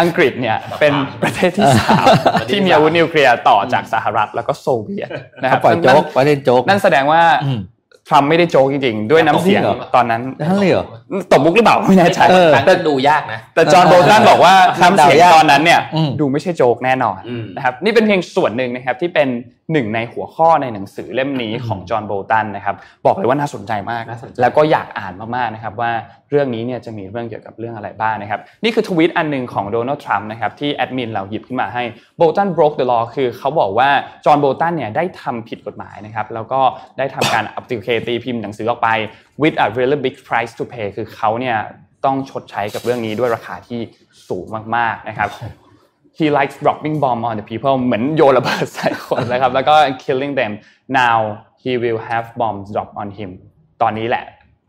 อังกฤษเนี่ยเป็นประเทศที่สามที่มีอาวุธนิวเคลียร์ต่อจากสหรัฐแล้วก็โซเวียตนะครัเขาปล่อยโจ๊กไว้เล่นโจ๊กนั่นแสดงว่าอืม ทรัมป์ไม่ได้โจ๊กจริงๆ ด้วยน้ำเสียงจริงเหรอตอนนั้นนั่นเลยเหรอตบมุกหรือเปล่าไม่แน่ใจเออครั้งนั้นดูยากนะ แต่จอห์นโบตันบอกว่าครัน้ำบเสียงเดายากตอนนั้นเนี่ยอืมดูไม่ใช่โจ๊กแน่นอนอืมนะครับนี่เป็นเพียงส่วนหนึ่งนะครับที่เป็น หนึ่งในหัวข้อในหนังสือเล่มนี้ของจอห์นโบตันนะครับบอกเลยว่าน่าสนใจมากน่าสนใจแล้วก็อยากอ่านมากๆนะครับว่าเรื่องนี้เนี่ยจะมีเรื่องเกี่ยวกับเรื่องอะไรบ้างนะครับนี่คือทวีตอันหนึ่งของโดนัลด์ทรัมป์นะครับที่แอดมินเราหยิบขึ้นมาให้โบตัน broke the law คือเขาบอกว่าจอห์นโบตันเนี่ยได้ทำผิดกฎหมายนะครับแล้วก็ได้ทำการอัปติเคตีพิมพ์หนังสือออกไป with a really big price to pay คือเขาเนี่ยต้องชดใช้กับเรื่องนี้ด้วยราคาที่สูงมากๆนะครับ he likes dropping bomb on the people เหมือนโยนระเบิดใส่คนนะครับ แล้วก็ killing them now he will have bombs drop on him ตอนนี้แหละ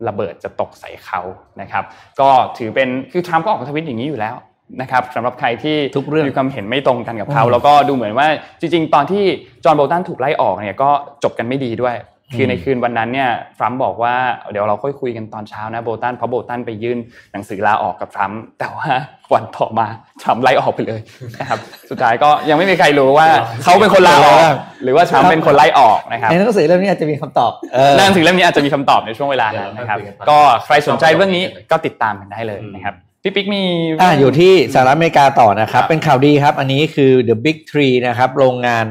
ระเบิดจะตกใส่เขานะครับ ก็ถือเป็นคือทรัมป์ก็ออกมาทวิตอย่างนี้อยู่แล้วนะครับสำหรับใครที่ทุกเรื่องมีความเห็นไม่ตรงกันกับเขาอืมแล้วก็ดูเหมือนว่าจริง ๆ ตอนที่จอห์นโบตันถูกไล่ออกเนี่ยก็จบกันไม่ดีด้วย คือในคืนวันนั้นเนี่ยทรัมป์บอกว่าเดี๋ยวเราค่อยคุยกันตอนเช้านะโบตันเพราะโบตันไปยื่นหนังสือลาออกกับทรัมป์แต่ว่าวันต่อมาทรัมป์ไล่ออกไปเลยนะครับสุดท้ายก็ยังไม่มีใครรู้ว่าเขาเป็นคนลาออกหรือว่าทรัมป์เป็นคนไล่ออกนะครับในหนังสือเล่มนี้อาจจะมีคำตอบเออหนังสือเล่มนี้อาจจะมีคำตอบในช่วงเวลานั้นนะครับเดี๋ยวเราค่อยคุยกันก็ใครสนใจเรื่องนี้ก็ติดตามกันได้เลยนะครับพี่ปิ๊กมีอ่าอยู่ที่สหรัฐอเมริกาต่อนะครับครับเป็นข่าวดีครับ อันนี้คือ The Big Three นะครับ โรงงาน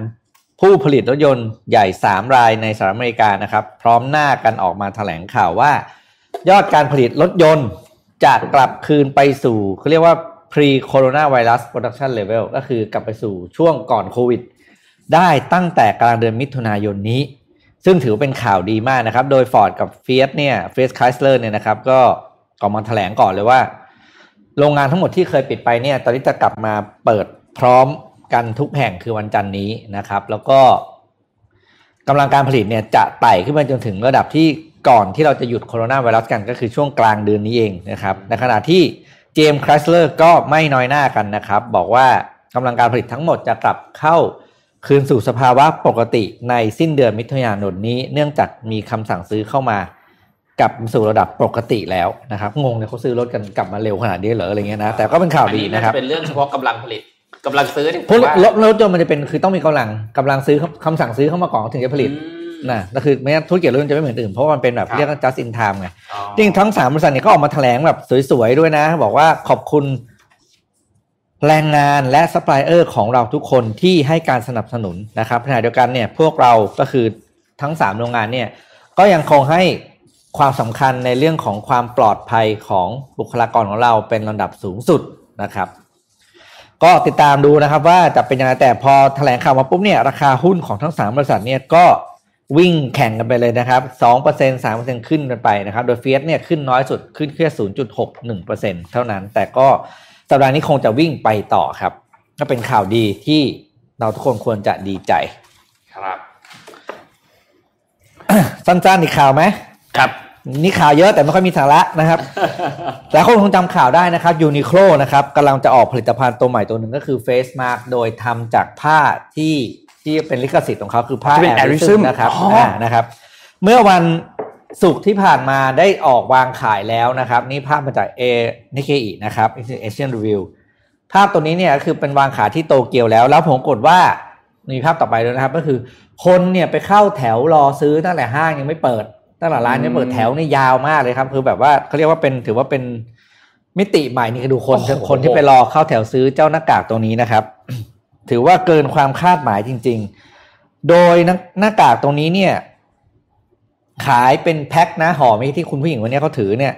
ผู้ผลิตรถยนต์ใหญ่ 3 รายในสหรัฐอเมริกานะครับ พร้อมหน้ากันออกมาแถลงข่าวว่า ยอดการผลิตรถยนต์จะกลับคืนไปสู่เขาเรียกว่า pre coronavirus production level ก็คือกลับไปสู่ช่วงก่อนโควิด ได้ตั้งแต่กลางเดือนมิถุนายนนี้ ซึ่งถือเป็นข่าวดีมากนะครับ โดย Ford กับ Fiat เนี่ย Fiat Chrysler เนี่ยนะครับก็ออกมาแถลงก่อนเลยว่า โรงงานทั้งหมดที่เคยปิดไปเนี่ย ตอนนี้จะกลับมาเปิดพร้อม กันทุกแห่งคือวันจันทร์นี้นะครับ แล้วก็กำลังการผลิตเนี่ยจะไต่ขึ้นไปจนถึงระดับที่ก่อนที่เราจะหยุดโคโรนาไวรัสกันก็คือช่วงกลางเดือนนี้เองนะครับ ในขณะที่ GM Chrysler ก็ไม่น้อยหน้ากันนะครับ บอกว่ากำลังการผลิตทั้งหมดจะกลับเข้าคืนสู่สภาวะปกติในสิ้นเดือนมิถุนายนนี้เนื่องจากมีคำสั่งซื้อเข้ามากลับสู่ระดับปกติแล้วนะครับ งงเลยเขาซื้อรถกันกลับมาเร็วขนาดนี้เหรออะไรเงี้ยนะแต่ก็เป็นข่าวดีนะครับเป็นเรื่องเฉพาะกำลังผลิต กำลังซื้อเนี่ยพวกผมว่ารถรถยนต์มันจะเป็นคือต้องมีกำลังกำลังซื้อคำสั่งซื้อเข้ามาก่อนถึงจะผลิตอืมนะนั่นคือไม่งั้นธุรกิจรถยนต์จะไม่เหมือนอื่นเพราะว่ามันเป็นแบบครับเรียกว่า just in time ไงอ๋อจริงทั้งสามบริษัทเนี่ยก็ออกมาแถลงแบบสวยๆด้วยนะ บอกว่าขอบคุณแรงงานและซัพพลายเออร์ของเราทุกคนที่ให้การสนับสนุนนะครับขณะเดียวกันเนี่ยพวกเราก็คือทั้งสามโรงงานเนี่ยก็ยังคงให้ความสำคัญในเรื่องของความปลอดภัยของบุคลากรของเราเป็นลำดับสูงสุดนะครับ ก็ติดตามดูนะครับว่าจะเป็นยังไงแต่พอแถลงข่าวมาปุ๊บเนี่ยราคาหุ้นของทั้งสามบริษัทเนี่ยก็วิ่งแข่งกันไปเลยนะครับสองเปอร์เซ็นสามเปอร์เซ็นขึ้นกันไปนะครับ โดยเฟียตเนี่ยขึ้นน้อยสุดขึ้นแค่ศูนย์จุดหกหนึ่งเปอร์เซ็นเท่านั้น แต่ก็สัปดาห์นี้คงจะวิ่งไปต่อครับ ก็เป็นข่าวดีที่เราทุกคนควรจะดีใจ ครับ สั้นๆอีกข่าวไหมครับ นี่ข่าวเยอะแต่ไม่ค่อยมีสาระนะครับ แต่คนคงจำข่าวได้นะครับยูนิโคลนะครับกำลังจะออกผลิตภัณฑ์ตัวใหม่ตัวหนึ่งก็คือ Face Mask โดยทำจากผ้าที่ที่เป็นลิขสิทธิ์ของเขาคือผ้าที่เป็น AIRism AIRism นะครับอ๋ออ่านะครับ เมื่อวันศุกร์ที่ผ่านมาได้ออกวางขายแล้วนะครับ นี่ภาพมาจากเอนิเคอีนะครับ Asian Review ภาพตัวนี้เนี่ยก็คือเป็นวางขายที่โตเกียวแล้ว แล้วผมกดว่ามีภาพต่อไปด้วยนะครับ ก็คือคนเนี่ยไปเข้าแถวรอซื้อตั้งแต่ห้างยังไม่เปิด ตั้งแต่ร้านยังไม่เปิดแถวนี่ยาวมากเลยครับ คือแบบว่าเขาเรียกว่าเป็นถือว่าเป็นมิติใหม่นี่คือดูคนโอ้โหคนที่ไปรอเข้าแถวซื้อเจ้าหน้ากากตัวนี้นะครับ ถือว่าเกินความคาดหมายจริง ๆ โดยหน้ากากตรงนี้เนี่ย ขายเป็นแพ็คนะห่อไม่ที่คุณผู้หญิงวันนี้เขาถือเนี่ย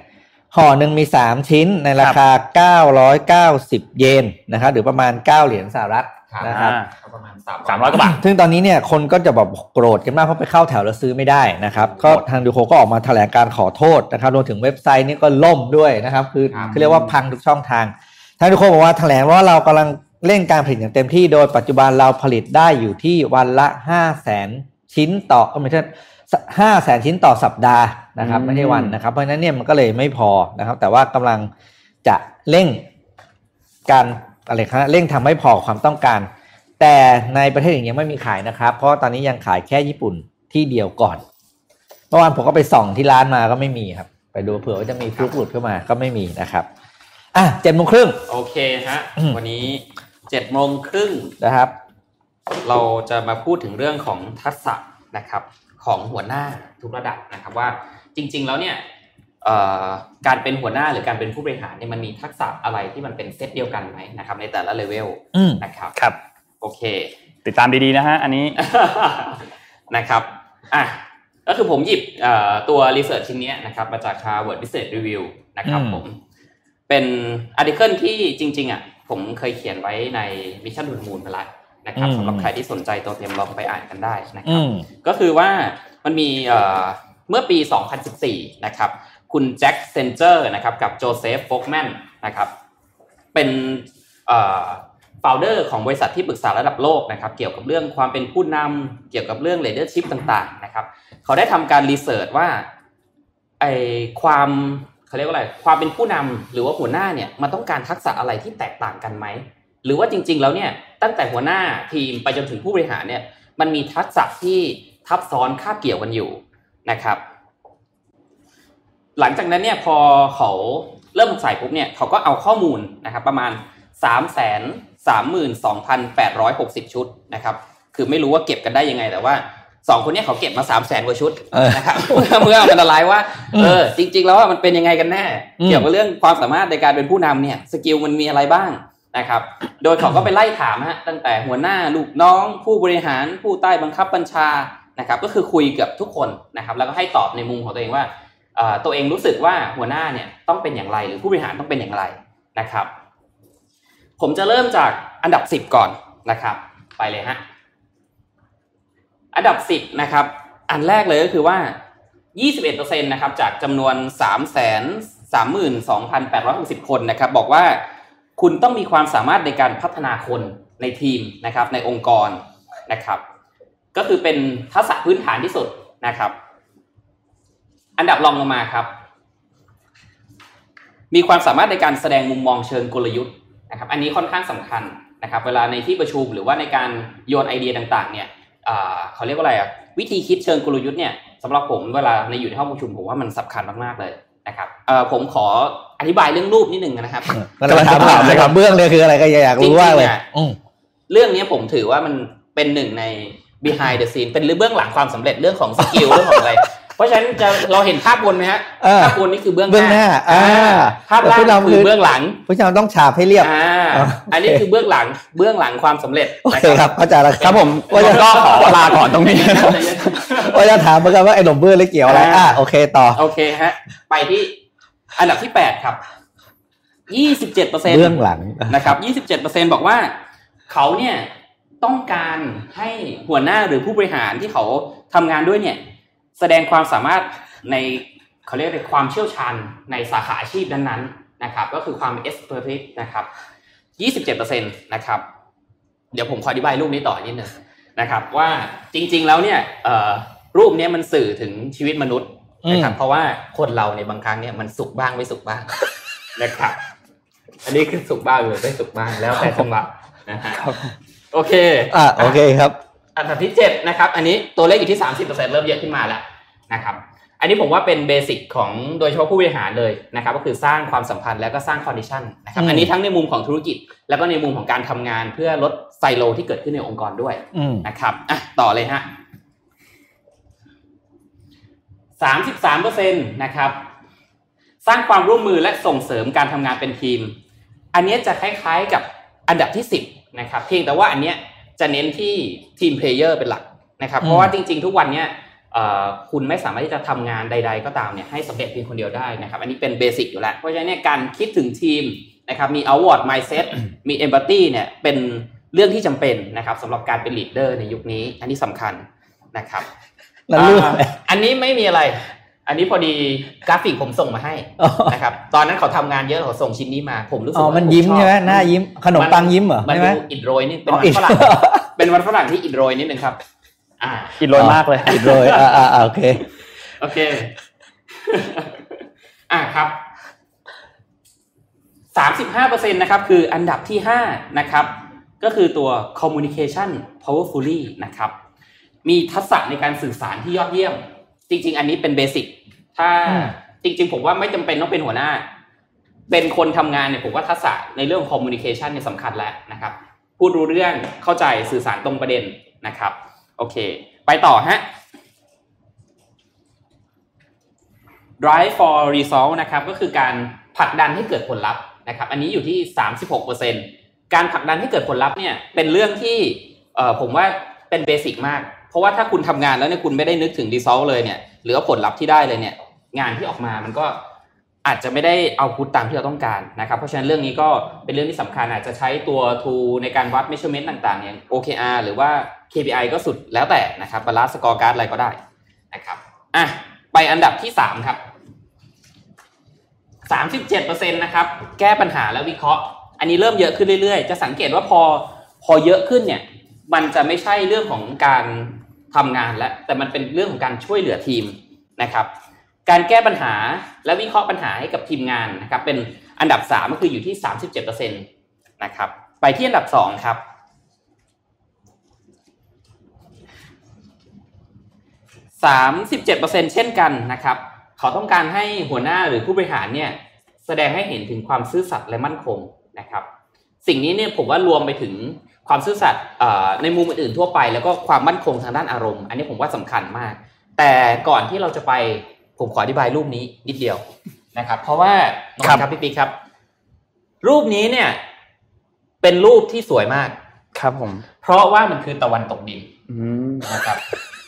ห่อหนึ่งมีสามชิ้นในราคาเก้าร้อยเก้าสิบเยนนะครับหรือประมาณเก้าเหรียญสหรัฐ นะครับประมาณสามสามร้อยกว่าบาทซึ่งตอนนี้เนี่ยคนก็จะแบบโกรธกันมากเพราะไปเข้าแถวแล้วซื้อไม่ได้นะครับ ก็ทางดูโคก็ออกมาแถลงการขอโทษนะครับรวมถึงเว็บไซต์นี่ก็ล่มด้วยนะครับ คือคือเรียกว่าพังทุกช่องทาง ทางดูโคบอกว่าแถลงว่าเรากำลังเร่งการผลิตอย่างเต็มที่โดยปัจจุบันเราผลิตได้อยู่ที่วันละห้าแสนชิ้นต่อไม่ใช่ห้าแสนชิ้นต่อสัปดาห์นะครับไม่ใช่วันนะครับ เพราะฉะนั้นเนี่ยมันก็เลยไม่พอนะครับ แต่ว่ากำลังจะเร่งการ อะไรครับเร่งทำให้พอความต้องการ แต่ในประเทศอื่นยังไม่มีขายนะครับ เพราะตอนนี้ยังขายแค่ญี่ปุ่นที่เดียวก่อนเมื่อวานผมก็ไปส่องที่ร้านมาก็ไม่มีครับ ไปดูเผื่อว่าจะมีฟลุกหลุดเข้ามาก็ไม่มีนะครับอะเจ็ดโมงครึ่งโอเคฮะวันนี้เจ็ดโมงครึ่งนะครับ เราจะมาพูดถึงเรื่องของทักษะนะครับ ของหัวหน้าทุกระดับนะครับว่าจริง ๆ แล้วเนี่ย การเป็นหัวหน้าหรือการเป็นผู้บริหารเนี่ยมันมีทักษะอะไรที่มันเป็นเซตเดียวกันไหมนะครับ ในแต่ละเลเวลนะครับครับ โอเค ติดตามดีๆนะฮะอันนี้นะครับอะก็คือผมหยิบตัว research ชิ้นนี้นะครับมาจาก Harvard Business Review นะครับผมเป็น article ที่จริงๆอะผมเคยเขียนไว้ใน Mission To The Moon มาแล้วนะครับสำหรับใครที่สนใจตัวเตรียมลองไปอ่านกันได้นะครับ ก็คือว่ามันมีเมื่อปี 2014 นะครับ คุณแจ็คเซนเจอร์นะครับกับโจเซฟโฟล์กแมนนะครับเป็น founder ของบริษัทที่ปรึกษาระดับโลกนะครับเกี่ยวกับเรื่องความเป็นผู้นำเกี่ยวกับเรื่อง leadership ต่างๆนะครับเขาได้ทำการ research ว่าไอความเขาเรียกว่าอะไรความเป็นผู้นำหรือว่าหัวหน้าเนี่ยมันต้องการทักษะอะไรที่แตกต่างกันไหมหรือว่าจริง ๆ แล้วเนี่ยตั้งแต่หัวหน้าทีมไปจนถึงผู้บริหารเนี่ยมันมีทักษะที่ทับซ้อนคาบเกี่ยวกันอยู่นะครับ หลังจากนั้นเนี่ยพอเขาเริ่มใส่ปุ๊บเนี่ยเขาก็เอาข้อมูลนะครับประมาณ 3 3 2 8 6 0 ชุดนะครับคือไม่รู้ว่าเก็บกันได้ยังไงแต่ว่าสองคนนี้เขาเก็บมาสามแสนกว่าชุดนะครับเมื่อมันละลายว่าเออจริง ๆ แล้วมันเป็นยังไงกันแน่ เกี่ยวกับเรื่องความสามารถในการเป็นผู้นำเนี่ยสกิลมันมีอะไรบ้างนะครับ โดยเขาก็ไปไล่ถามฮะตั้งแต่หัวหน้าลูกน้อง ผู้บริหารผู้ใต้บังคับบัญชานะครับ ก็คือคุยกับทุกคนนะครับ แล้วก็ให้ตอบในมุมของตัวเองว่า ตัวเองรู้สึกว่าหัวหน้าเนี่ยต้องเป็นอย่างไรหรือผู้บริหารต้องเป็นอย่างไรนะครับ ผมจะเริ่มจากอันดับสิบก่อนนะครับ ไปเลยฮะอันดับสิบนะครับ อันแรกเลยก็คือว่า 21%นะครับจากจำนวน3 3 2 8 6 0 คนนะครับ บอกว่าคุณต้องมีความสามารถในการพัฒนาคนในทีมนะครับ ในองค์กรนะครับ ก็คือเป็นทักษะพื้นฐานที่สุดนะครับ อันดับรองลงมาครับ มีความสามารถในการแสดงมุมมองเชิงกลยุทธ์นะครับ อันนี้ค่อนข้างสำคัญนะครับ เวลาในที่ประชุมหรือว่าในการโยนไอเดียต่างๆ เนี่ยเขาเรียกว่าอะไรอะวิธีคิดเชิงกลยุทธ์เนี่ยสำหรับผมเวลาในอยู่ในห้องประชุมผมว่ามันสำคัญมากๆเลยนะครับเออผมขออธิบายเรื่องรูปนิดนึงนะครับกำลังถามเลยครับเบื้องเลยคืออะไรก็อยากรู้ว่าเลยเรื่องนี้ผมถือว่ามันเป็นหนึ่งใน behind the scene เป็นเรื่องหลังความสำเร็จเรื่องของสกิลเรื่องของอะไร เพราะฉะนั้นจะเราเห็นภาพบนไหมฮะภาพบนนี่คือเบื้องหน้าภาพล่างคือเบื้องหลังเพราะฉะนั้นต้องฉาบให้เรียบอันนี้คือเบื้องหลังเบื้องหลังความสำเร็จโอเคครับเข้าใจแล้วครับผมว่าจะก็ขอลาก่อนตรงนี้ว่าจะถามเหมือนกันว่าไอ้หนมเบื้องเกี่ยวอะไรอ่าโอเคต่อโอเคฮะ ไปที่อันดับที่แปดครับยี่สิบเจ็ดเปอร์เซ็นต์เบื้องหลังนะครับยี่สิบเจ็ดเปอร์เซ็นบอกว่าเขาเนี่ยต้องการให้หัวหน้าหรือผู้บริหารที่เขาทำงานด้วยเนี่ย แสดงความสามารถในเขาเรียกในความเชี่ยวชาญในสาขาอาชีพนั้นๆนะครับ ก็คือความ expertise นะครับ27%นะครับ เดี๋ยวผมขออธิบายรูปนี้ต่อนิดนึงนะครับ ว่าจริง ๆ แล้วเนี่ยรูปนี้มันสื่อถึงชีวิตมนุษย์นะครับ เพราะว่าคนเราในบางครั้งเนี่ยมันสุขบ้างไม่สุขบ้างนะครับ อันนี้คือสุขบ้างหรือไม่สุขบ้างแล้วแต่จังหวะนะฮะโอเค อ่าโอเคครับ อันดับที่เจ็ดนะครับอันนี้ตัวเลขอยู่ที่สามสิบเปอร์เซ็นเริ่มเยอะขึ้นมาแล้วนะครับอันนี้ผมว่าเป็น basic ของโดยเฉพาะผู้บริหารเลยนะครับก็คือสร้างความสัมพันธ์แล้วก็สร้าง connection นะครับอันนี้ทั้งในมุมของธุรกิจ แล้วก็ในมุมของการทำงานเพื่อลดไซโลที่เกิดขึ้นในองค์กรด้วยนะครับอะต่อเลยฮะสามสิบสามเปอร์เซ็นต์นะครับสร้างความร่วมมือและส่งเสริมการทำงานเป็นทีม อันนี้จะคล้ายๆกับอันดับที่สิบนะครับเพียงแต่ว่าอันเนี้ย จะเน้นที่ team player เป็นหลักนะครับ เพราะว่าจริง ๆ ทุกวันเนี้ยคุณไม่สามารถที่จะทำงานใด ๆ ก็ตามเนี่ยให้สำเร็จเพียงคนเดียวได้นะครับ อันนี้เป็น basic อยู่แล้ว เพราะฉะนั้นเนี่ยการคิดถึงทีมนะครับมี outward mindset มี empathy เนี่ยเป็นเรื่องที่จำเป็นนะครับสำหรับการเป็น leader ในยุคนี้ อันนี้สำคัญนะครับแล้วรูปอันนี้ไม่มีอะไร อันนี้พอดีกราฟิกผมส่งมาให้นะครับตอนนั้นเขาทำงานเยอะเขาส่งชิ้นนี้มาผมรู้สึกอ๋อว่ามันยิ้มใช่ไหมหน้ายิ้มขนมปังยิ้มเหรอมันใช่ไหมดูอิดโรยนี่เป็นวันฝรั่งเป็นวันฝรั่งที่อิดโรยนิดนึงครับอ่าอิดโรยมากเลยอิดโรยอ่าอ่าโอเคโอเค อ่าครับสามสิบห้าเปอร์เซ็นนะครับ คืออันดับที่ห้านะครับ ก็คือตัว communication powerfully นะครับ มีทักษะในการสื่อสารที่ยอดเยี่ยม จริง ๆ อันนี้เป็นเบสิก ถ้าจริง ๆ ผมว่าไม่จำเป็นต้องเป็นหัวหน้า เป็นคนทำงานเนี่ยผมว่าทักษะในเรื่อง communication เนี่ยสำคัญแล้วนะครับ พูดรู้เรื่องเข้าใจสื่อสารตรงประเด็นนะครับ โอเค ไปต่อฮะ drive for result นะครับ ก็คือการผลักดันให้เกิดผลลัพธ์นะครับ อันนี้อยู่ที่ 36%การผลักดันให้เกิดผลลัพธ์เนี่ยเป็นเรื่องที่ผมว่าเป็นเบสิกมาก เพราะว่าถ้าคุณทำงานแล้วเนี่ยคุณไม่ได้นึกถึง result เลยเนี่ยหรือผลลัพธ์ที่ได้เลยเนี่ย งานที่ออกมามันก็อาจจะไม่ได้ output ตามที่เราต้องการนะครับ เพราะฉะนั้นเรื่องนี้ก็เป็นเรื่องที่สำคัญอาจจะใช้ตัว tool ในการวัด measurement ต่างๆอย่าง OKR หรือว่า KPI ก็สุดแล้วแต่นะครับ balanced scorecard อะไรก็ได้นะครับอะไปอันดับที่สามครับสามสิบเจ็ดเปอร์เซ็นต์นะครับ แก้ปัญหาและวิเคราะห์ อันนี้เริ่มเยอะขึ้นเรื่อยๆ จะสังเกตว่าพอพอเยอะขึ้นเนี่ย มันจะไม่ใช่เรื่องของการทำงานแล้วแต่มันเป็นเรื่องของการช่วยเหลือทีมนะครับ การแก้ปัญหาและวิเคราะห์ปัญหาให้กับทีมงานนะครับเป็นอันดับสามก็คืออยู่ที่สามสิบเจ็ดเปอร์เซ็นตนะครับไปที่อันดับสองครับสามสิบเจ็ดเปอร์เซ็นเช่นกันนะครับเขาต้องการให้หัวหน้าหรือผู้บริหารเนี่ยแสดงให้เห็นถึงความซื่อสัตย์และมั่นคงนะครับ สิ่งนี้เนี่ยผมว่ารวมไปถึงความซื่อสัตย์ในมุมอื่นๆทั่วไป แล้วก็ความมั่นคงทางด้านอารมณ์ อันนี้ผมว่าสำคัญมาก แต่ก่อนที่เราจะไป ผมขออธิบายรูปนี้นิดเดียวนะครับ เพราะว่าน้องครับพี่ปีครับ รูปนี้เนี่ย เป็นรูปที่สวยมาก ครับผม เพราะว่ามันคือตะวันตกดินนะครับ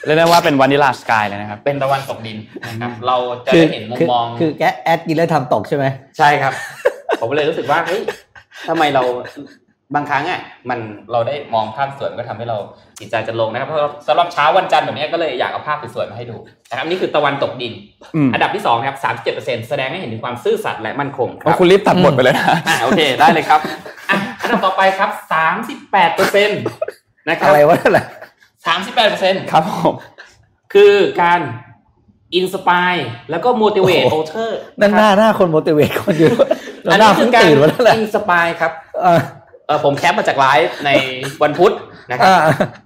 เรียกได้ว่าเป็นวานิลาสกายเลยนะครับ เป็นตะวันตกดินนะครับเราจะได้เห็นมุมมอง คือแกแอดกินแล้วทำตกใช่ไหมใช่ครับ ผมเลยรู้สึกว่าเฮ้ยทำไมเรา บางครั้งอะมันเราได้มองภาพสวยก็ทำให้เราจิตใจจะลงนะครับเพราะสำหรับเช้าวันจันทร์แบบนี้ก็เลยอยากเอาภาพสวยๆมาให้ดูนะครับนี่คือตะวันตกดิน อันดับที่สองครับสามสิบเจ็ดเปอร์เซ็นแสดงให้เห็นถึงความซื่อสัตย์และมั่นคงครับคุณรีบตัดบทไปเลยนะอ่าโอเคได้เลยครับอะอันดับต่อไปครับสามสิบแปดเปอร์เซ็นต์นะครับอะไรวะนั่นแหละสามสิบแปดเปอร์เซ็นต์ครับผมคือการอินสปายแล้วก็ motivate โอ้ o โหเ t อร์นั่นหน้าหน้าคนโมติเวตคนอยู่อันหน้านี้คืเพิ่องการตื่นวะนั่นแหละอินสปายครับเออเออผมแคปมาจากไลฟ์ในวันพุธนะครับอ่า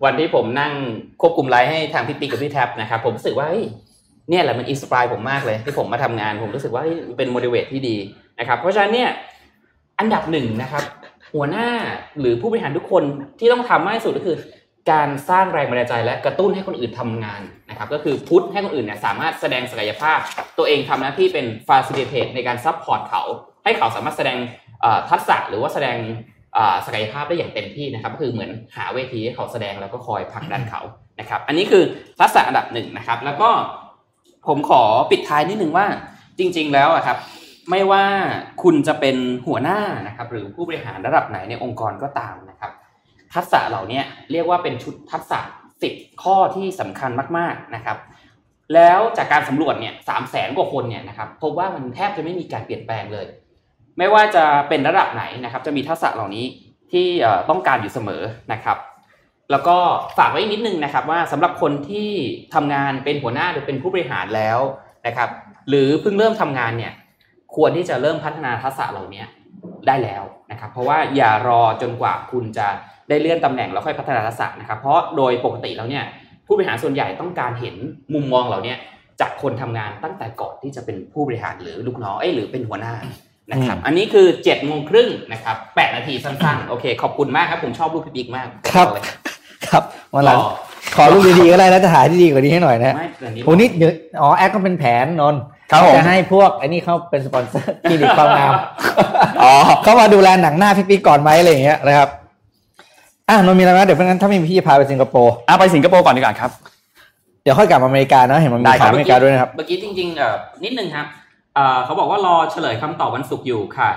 วันที่ผมนั่งควบคุมไลฟ์ให้ทางพี่ปิ๊กกับพี่แท็บนะครับ ผมรู้สึกว่าเฮ้ยเนี่ยแหละมันอินสปายผมมากเลยที่ผมมาทำงาน ผมรู้สึกว่าเฮ้ยมันเป็น motivate ที่ดีนะครับ เพราะฉะนั้นเนี่ยอันดับหนึ่งนะครับ หัวหน้าหรือผู้บริหารทุกคนที่ต้องทำมากที่สุดก็คือ การสร้างแรงบันดาลใจและกระตุ้นให้คนอื่นทำงานนะครับ ก็คือ push ให้คนอื่นเนี่ยสามารถแสดงศักยภาพ ตัวเองทำหน้าที่เป็น facilitate ในการ support เขา ให้เขาสามารถแสดงทักษะหรือว่าแสดง ศักยภาพได้อย่างเต็มที่นะครับก็คือเหมือนหาเวทีให้เขาแสดงแล้วก็คอยผลักดันเขานะครับ อันนี้คือทักษะอันดับหนึ่งนะครับ แล้วก็ผมขอปิดท้ายนิดนึงว่าจริง ๆ แล้วอะครับ ไม่ว่าคุณจะเป็นหัวหน้านะครับ หรือผู้บริหารระดับไหนในองค์กรก็ตามนะครับ ทักษะเหล่านี้เรียกว่าเป็นชุดทักษะสิบข้อที่สำคัญมาก ๆนะครับ แล้วจากการสำรวจเนี่ยสามแสนกว่าคนเนี่ยนะครับพบว่ามันแทบจะไม่มีการเปลี่ยนแปลงเลย ไม่ว่าจะเป็นระดับไหนนะครับ จะมีทักษะเหล่านี้ที่ต้องการอยู่เสมอนะครับ แล้วก็ฝากไว้นิดนึงนะครับ ว่าสำหรับคนที่ทำงานเป็นหัวหน้าหรือเป็นผู้บริหารแล้วนะครับ หรือเพิ่งเริ่มทำงานเนี่ยควรที่จะเริ่มพัฒนาทักษะเหล่านี้ได้แล้วนะครับ เพราะว่าอย่ารอจนกว่าคุณจะได้เลื่อนตำแหน่งแล้วค่อยพัฒนาทักษะนะครับ เพราะโดยปกติแล้วเนี่ยผู้บริหารส่วนใหญ่ต้องการเห็นมุมมองเหล่านี้จากคนทำงานตั้งแต่ก่อนที่จะเป็นผู้บริหารหรือลูกน้องเอ้หรือเป็นหัวหน้า นะครับอันนี้คือ7จ็ดโมงครึ่งนะครับแปดนาทีสั้นๆ โอเค ขอบคุณมากครับ ผมชอบรูปพี่บิ๊กมากครับครับวันหลังขอรูปดีๆก็ได้แล้วจะถ่ายที่ดีกว่านี้ให้หน่อยนะไม่แต่นี้โหนี่เดี๋ยวอ๋อแอดก็เป็นแผนนนท์ครับผมจะให้พวกไอ้นี่เขาเป็นสปอนเซอร์คลินิกความงามอ๋อเขามาดูแลหนังหน้าพี่ปีก่อนไหมอะไรอย่างเงี้ยนะครับอะนนท์มีอะไรไหมเดี๋ยวเพราะงั้นถ้าไม่มีพี่จะพาไปสิงคโปร์อะไปสิงคโปร์ก่อนดีกว่าครับเดี๋ยวค่อยกลับมาอเมริกานะเห็นมันมีได้ครัข่าวบอเมริกาด้วยนะครับเมื่อกี้จริงๆเอ่อนิดนึงครับ เอ่อเขาบอกว่ารอเฉลยคำตอบวันศุกร์อยู่ค่ะ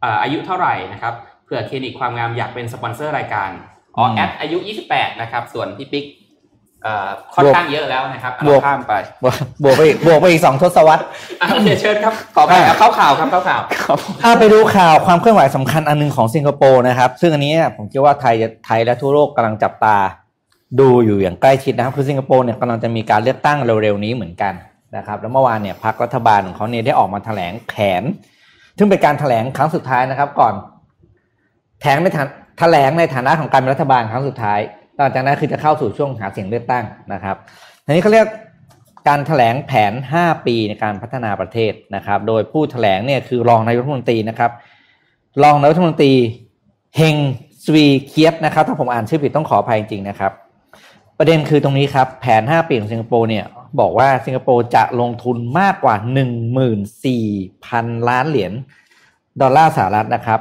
เอ่ออายุเท่าไหร่นะครับเผื่อคลินิกความงามอยากเป็นสปอนเซอร์รายการอ๋ออืมแอดอายุ 28 นะครับ ส่วนพี่ปิ๊กเอ่อค่อนบวกข้างเยอะแล้วนะครับอะบวกเราข้ามไปบวกบวกไปอีกบวกไปอีกสองทศวรรษอะเดี๋ยวเชิญครับขอไปอะเข้าข่าวครับเข้าข่าวถ้าไปดูข่าวความเคลื่อนไหวสำคัญอันหนึงของสิงคโปร์นะครับ ซึ่งอันนี้ผมคิดว่าไทยไทยและทั่วโลกกำลังจับตาดูอยู่อย่างใกล้ชิดนะครับ คือสิงคโปร์เนี่ยกำลังจะมีการเลือกตั้งเร็วๆนี้เหมือนกัน นะครับแล้วเมื่อวานเนี่ยพรรครัฐบาลของเขาเนี่ยได้ออกมาแถลงแผน ซึ่งเป็นการแถลงครั้งสุดท้ายนะครับ ก่อนแถลงในฐานแถลงในฐานะของการเป็นรัฐบาลครั้งสุดท้ายหลังจากนั้นคือจะเข้าสู่ช่วงหาเสียงเลือกตั้งนะครับทีนี้เขาเรียกการแถลงแผน 5 ปีในการพัฒนาประเทศนะครับ โดยผู้แถลงเนี่ยคือรองนายกรัฐมนตรีนะครับ รองนายกรัฐมนตรีเฮงสวีเคียตนะครับ ถ้าผมอ่านชื่อผิดต้องขออภัยจริงๆนะครับ ประเด็นคือตรงนี้ครับ แผน 5 ปีของสิงคโปร์เนี่ยบอกว่าสิงคโปร์จะลงทุนมากกว่า 14,000 ล้านเหรียญดอลลาร์สหรัฐนะครับ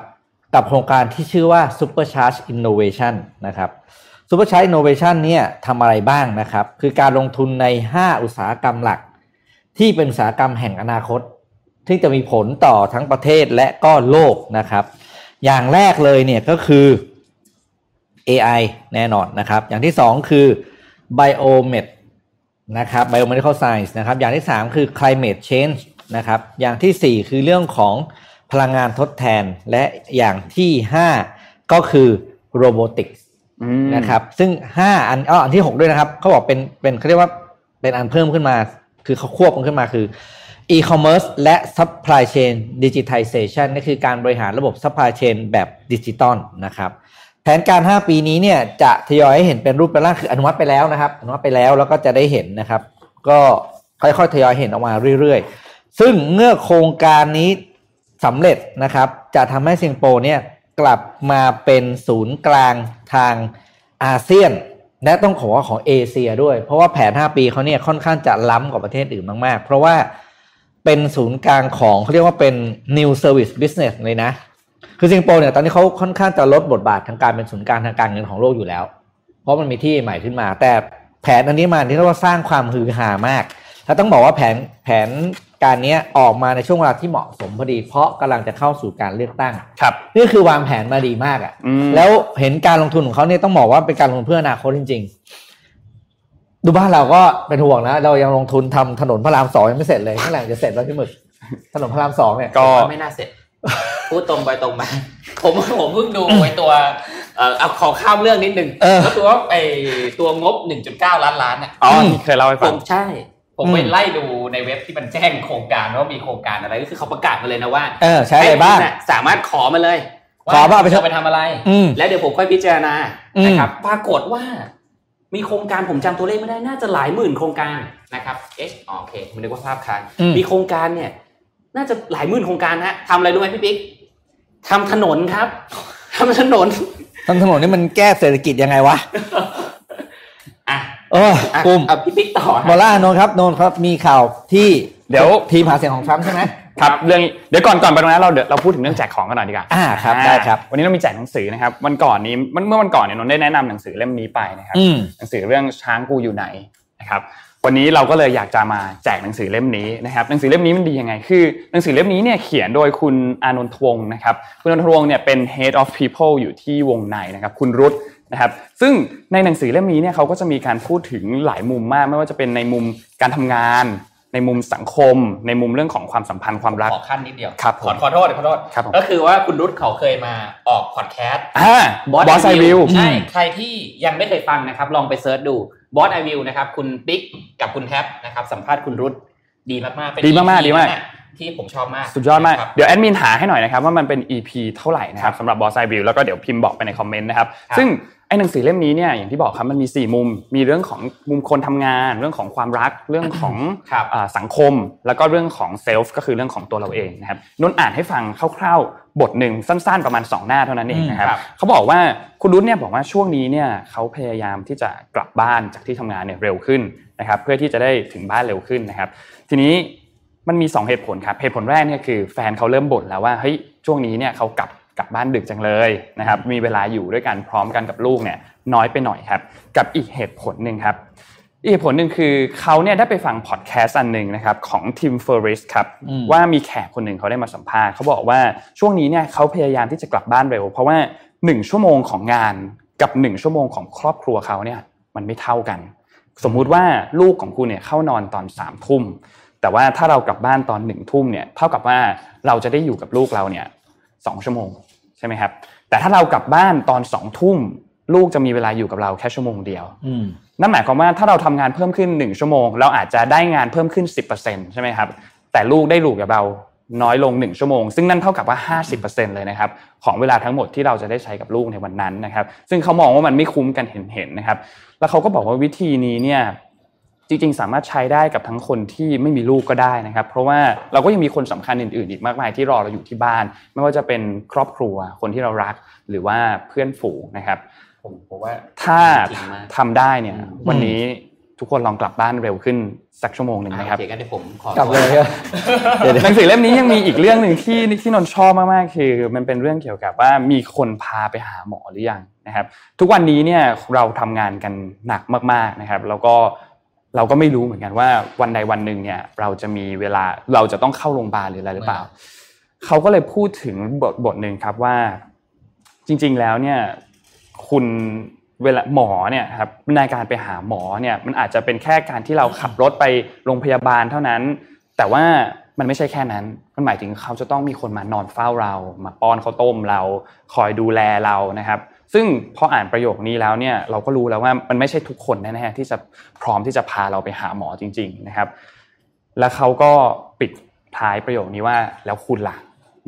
กับโครงการที่ชื่อว่า Supercharge Innovation นะครับ Supercharge Innovation เนี่ยทำอะไรบ้างนะครับ คือการลงทุนใน 5 อุตสาหกรรมหลัก ที่เป็นอุตสาหกรรมแห่งอนาคต ที่จะมีผลต่อทั้งประเทศและก็โลกนะครับ อย่างแรกเลยเนี่ยก็คือ AI แน่นอนนะครับ อย่างที่สองคือ Biomed นะครับ Biomedical Science นะครับ อย่างที่สามคือ Climate Change นะครับ อย่างที่สี่คือเรื่องของพลังงานทดแทนและอย่างที่ห้าก็คือ Robotics อืมนะครับ ซึ่งห้าอันอ้ออันที่หกด้วยนะครับเขาบอกเป็นเป็นเขาเรียกว่าเป็นอันเพิ่มขึ้นมา คือเขาควบมันขึ้นมาคือ e-commerce และ supply chain digitization นี่คือการบริหารระบบ supply chain แบบดิจิตอลนะครับ แผนการ 5 ปีนี้เนี่ยจะทยอยให้เห็นเป็นรูปเป็นร่างคืออนุมัติไปแล้วนะครับ อนุมัติไปแล้วแล้วก็จะได้เห็นนะครับ ก็ค่อยๆทยอยเห็นออกมาเรื่อยๆ ซึ่งเมื่อโครงการนี้สำเร็จนะครับ จะทำให้สิงคโปร์เนี่ยกลับมาเป็นศูนย์กลางทางอาเซียน และต้องขอว่าของเอเชียด้วย เพราะว่าแผน 5 ปีเขาเนี่ยค่อนข้างจะล้ำกว่าประเทศอื่นมากๆ เพราะว่าเป็นศูนย์กลางของเขาเรียกว่าเป็น new service business เลยนะ คือสิงคโปร์เนี่ยตอนนี้เขาค่อนข้างจะลดบทบาททางการเป็นศูนย์กลางทางการเงินของโลกอยู่แล้ว เพราะมันมีที่ใหม่ขึ้นมา แต่แผนอันนี้มาที่เรียกว่าสร้างความฮือฮามากแล้วต้องบอกว่าแผนแผนการเนี้ยออกมาในช่วงเวลาที่เหมาะสมพอดี เพราะกำลังจะเข้าสู่การเลือกตั้ง ครับ นี่คือวางแผนมาดีมากอะ่ะอืมแล้วเห็นการลงทุนของเขาเนี่ยต้องบอกว่าเป็นการลงทุนเพื่ออนาคตจริง ๆ ดูบ้านเราก็เป็นห่วงนะ เรายังลงทุนทำถนนพระรามสองยังไม่เสร็จเลยเมื่อไหร่จะเสร็จแล้วพี่หมึกถนนพระรามสองเนี่ยก็ผมว่าไม่น่าเสร็จ พูดตรงไปตรงมาผมผมเพิ่งดูไอ้ตัวเอ่อเอาขอข้ามเรื่องนิดนึงเออก็คือว่าไอ้ตัวงบ 1.9 ล้านล้านอะอ๋อที่เคยเล่าให้ผฟังมใช่ผมอืมไปไล่ดูในเว็บที่มันแจ้งโครงการว่ามีโครงการอะไรก็คือเขาประกาศมาเลยนะว่าเออใช้อะไรบ้างให้คุณน่สามารถขอมาเลยขอว่าไปจะไปทำอะไรอืมแล้วเดี๋ยวผมค่อยพิจารณาอืมนะครับปรากฏว่า มีโครงการผมจำตัวเลขไม่ได้น่าจะหลายหมื่นโครงการนะครับเอ๊ะอ๋อโอเคผมนึกว่าภาพค้างอืมมีโครงการเนี่ย น่าจะหลายหมื่นโครงการฮะทำอะไรรู้ไหมพี่ปิ๊ก ทำถนนครับทำถนนทางถนนนี่มันแก้เศรษฐกิจยังไงวะอะเอออะกลุ่มเอาพี่ปิ๊กต่อฮะบอลล่าโนนครับโนนครับมีข่าวที่เดี๋ยวทีมหาเสียงของทรัมป์ใช่ไหมครับเรื่องเดี๋ยวก่อนก่อนไปตรงนั้นเราเดี๋ยวเราพูดถึงเรื่องแจกของกันหน่อยดีกว่าอ่าครับได้ครับ วันนี้เรามีแจกหนังสือนะครับวันก่อนนี้มันเมื่อวันก่อนเนี่ยนนท์ได้แนะนำหนังสือเล่มนี้ไปนะครับอืมหนังสือเรื่องช้างกูอยู่ไหนนะครับ วันนี้เราก็เลยอยากจะมาแจกหนังสือเล่มนี้นะครับหนังสือเล่มนี้มันดียังไง คือหนังสือเล่มนี้เนี่ยเขียนโดยคุณอานนทวงศ์นะครับคุณอานนทวงศ์เนี่ยเป็น head of people อยู่ที่วงในนะครับคุณรุตนะครับซึ่งในหนังสือเล่มนี้เนี่ยเขาก็จะมีการพูดถึงหลายมุมมาก ไม่ว่าจะเป็นในมุมการทำงาน ในมุมสังคม ในมุมเรื่องของความสัมพันธ์ความรักขอขั้นนิดเดียวครับผมขอขอโทษขอโทษครับผมก็คือว่าคุณรุตเขาเคยมาออกพอดแคสต์อ่าBook's Eye View ใช่ใครที่ยังไม่เคยฟังนะครับลองไป search ดู Book's Eye View นะครับคุณปิ๊กกับคุณแท็บนะครับสัมภาษณ์คุณรุตดีมากๆเป็นดีมากๆ EP ดีมากนั้นน่ะที่ผมชอบมาก สุดยอดมากนะครับเดี๋ยวแอดมินหาให้หน่อยนะครับว่ามันเป็น EP เท่าไหร่นะครับสำหรับ Book's Eye View แล้วก็เดี๋ยวพิมพ์บอกไปใน comment นะครับครับซึ่ง ไอ้หนังสือเล่มนี้เนี่ยอย่างที่บอกครับมันมี 4 มุม มีเรื่องของมุมคนทำงาน เรื่องของความรักเรื่องของครับอ่าสังคม แล้วก็เรื่องของ self ก็คือเรื่องของตัวเราเองนะครับนุ่นอ่านให้ฟังคร่าวๆบทหนึ่งสั้นๆประมาณ 2 หน้าเท่านั้นเองนะครับอืมครับเขาบอกว่าคุณรุ่นเนี่ยบอกว่าช่วงนี้เนี่ยเขาพยายามที่จะกลับบ้านจากที่ทำงานเนี่ยเร็วขึ้นนะครับเพื่อที่จะได้ถึงบ้านเร็วขึ้นนะครับ ทีนี้มันมี 2 เหตุผลครับเหตุผลแรกเนี่ยคือแฟนเขาเริ่มบ่นแล้วว่าเฮ้ยช่วงนี้เนี่ยเขากลับ กลับบ้านดึกจังเลยนะครับ มีเวลาอยู่ด้วยกันพร้อมกันกับลูกเนี่ยน้อยไปหน่อยครับ กับอีกเหตุผลหนึ่งครับอีกเหตุผลหนึ่งคือเขาเนี่ยได้ไปฟังพอดแคสต์อันหนึ่งนะครับของทิมเฟอร์ริสครับว่ามีแขกคนหนึ่งเขาได้มาสัมภาษณ์เขาบอกว่าช่วงนี้เนี่ยเขาพยายามที่จะกลับบ้านเร็ว เพราะว่าหนึ่งชั่วโมงของงานกับหนึ่งชั่วโมงของครอบครัวเขาเนี่ยมันไม่เท่ากัน สมมุติว่าลูกของคุณเนี่ยเข้านอนตอนสามทุ่มแต่ว่าถ้าเรากลับบ้านตอนหนึ่งทุ่มเนี่ยเท่ากับว่าเราจะได้อยู่กับลูกเราเนี่ยสองชั่วโมง ใช่ไหมครับ แต่ถ้าเรากลับบ้านตอนสองทุ่มลูกจะมีเวลาอยู่กับเราแค่ชั่วโมงเดียวนั่นหมายความว่าถ้าเราทำงานเพิ่มขึ้นหนึ่งชั่วโมง เราอาจจะได้งานเพิ่มขึ้นสิบเปอร์เซ็นใช่ไหมครับ แต่ลูกได้ลูกกับเราน้อยลงหนึ่งชั่วโมง ซึ่งนั่นเท่ากับว่าห้าสิบเปอร์เซ็นเลยนะครับของเวลาทั้งหมดที่เราจะได้ใช้กับลูกในวันนั้นนะครับ ซึ่งเขามองว่ามันไม่คุ้มกันเห็นๆนะครับ แล้วเขาก็บอกว่าวิธีนี้เนี่ย จริงๆ สามารถใช้ได้กับทั้งคนที่ไม่มีลูกก็ได้นะครับ เพราะว่าเราก็ยังมีคนสำคัญอื่นๆ อีกมากมายที่รอเราอยู่ที่บ้าน ไม่ว่าจะเป็นครอบครัวคนที่เรารักหรือว่าเพื่อนฝูงนะครับผมผมว่าถ้าทำได้เนี่ยวันนี้ทุกคนลองกลับบ้านเร็วขึ้นสักชั่วโมงหนึ่งนะครับโอเคกันเดี๋ยวผมขอกลับเลยหนังสือเล่มนี้ยังมีอีกเรื่องหนึ่งที่ที่นนชอบมากๆคือ มันเป็นเรื่องเกี่ยวกับว่ามีคนพาไปหาหมอหรือยังนะครับ ทุกวันนี้เนี่ยเราทำงานกันหนักมากๆนะครับ แล้วก็ เราก็ไม่รู้เหมือนกันว่าวันใดวันหนึ่งเนี่ยเราจะมีเวลาเราจะต้องเข้าโรงพยาบาลหรืออะไรหรือเปล่า เขาก็เลยพูดถึงบทบทหนึ่งครับว่า จริง ๆแล้วเนี่ยคุณเวลาหมอเนี่ยครับในการไปหาหมอเนี่ยมันอาจจะเป็นแค่การที่เราขับรถไปโรงพยาบาลเท่านั้น แต่ว่ามันไม่ใช่แค่นั้น มันหมายถึงเขาจะต้องมีคนมานอนเฝ้าเรา มาป้อนข้าวต้มเรา คอยดูแลเรานะครับ ซึ่งพออ่านประโยคนี้แล้วเนี่ยเราก็รู้แล้วว่ามันไม่ใช่ทุกคนแน่ๆที่จะพร้อมที่จะพาเราไปหาหมอจริง ๆนะครับ แล้วเขาก็ปิดท้ายประโยคนี้ว่าแล้วคุณล่ะ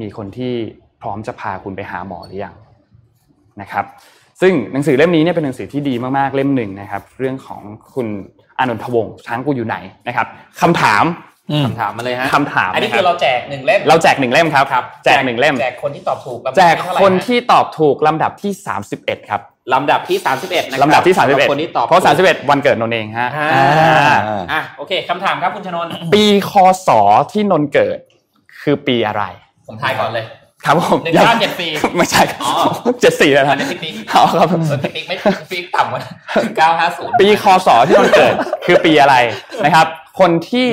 มีคนที่พร้อมจะพาคุณไปหาหมอหรือยังนะครับ ซึ่งหนังสือเล่มนี้เนี่ยเป็นหนังสือที่ดีมากๆเล่มหนึ่งนะครับ เรื่องของคุณอานนทวงศ์ช้างกูอยู่ไหนนะครับคำถาม คำถามมาเลยฮะคำถามอันนี้คือเราแจกหนึ่งเล่มเราแจกหนึ่งเล่มครับ แจกหนึ่งเล่ม แจกคนที่ตอบถูกแจกคนที่ตอบถูกลำดับที่ 31 ครับลำดับที่ 31นะครับลำดับที่ 31คนที่ตอบเพราะ 31 วันเกิดนนเองฮะอ่าอะโอเคคำถามครับคุณชนนปีคศที่นนเกิด คือปีอะไร ผมทายก่อนเลยครับผมหนึ่งเก้าเจ็ดสี่ไม่ใช่ครับอ๋อเจ็ดสี่แล้วอันะนนี้พี่ปิ๊กเอาครับเออพี่ปิ๊กไม่พี่ปิ๊กต่ำกว่าเก้าห้าศูนย์ปีคศที่นนเกิด คือปีอะไรนะครับ คนที่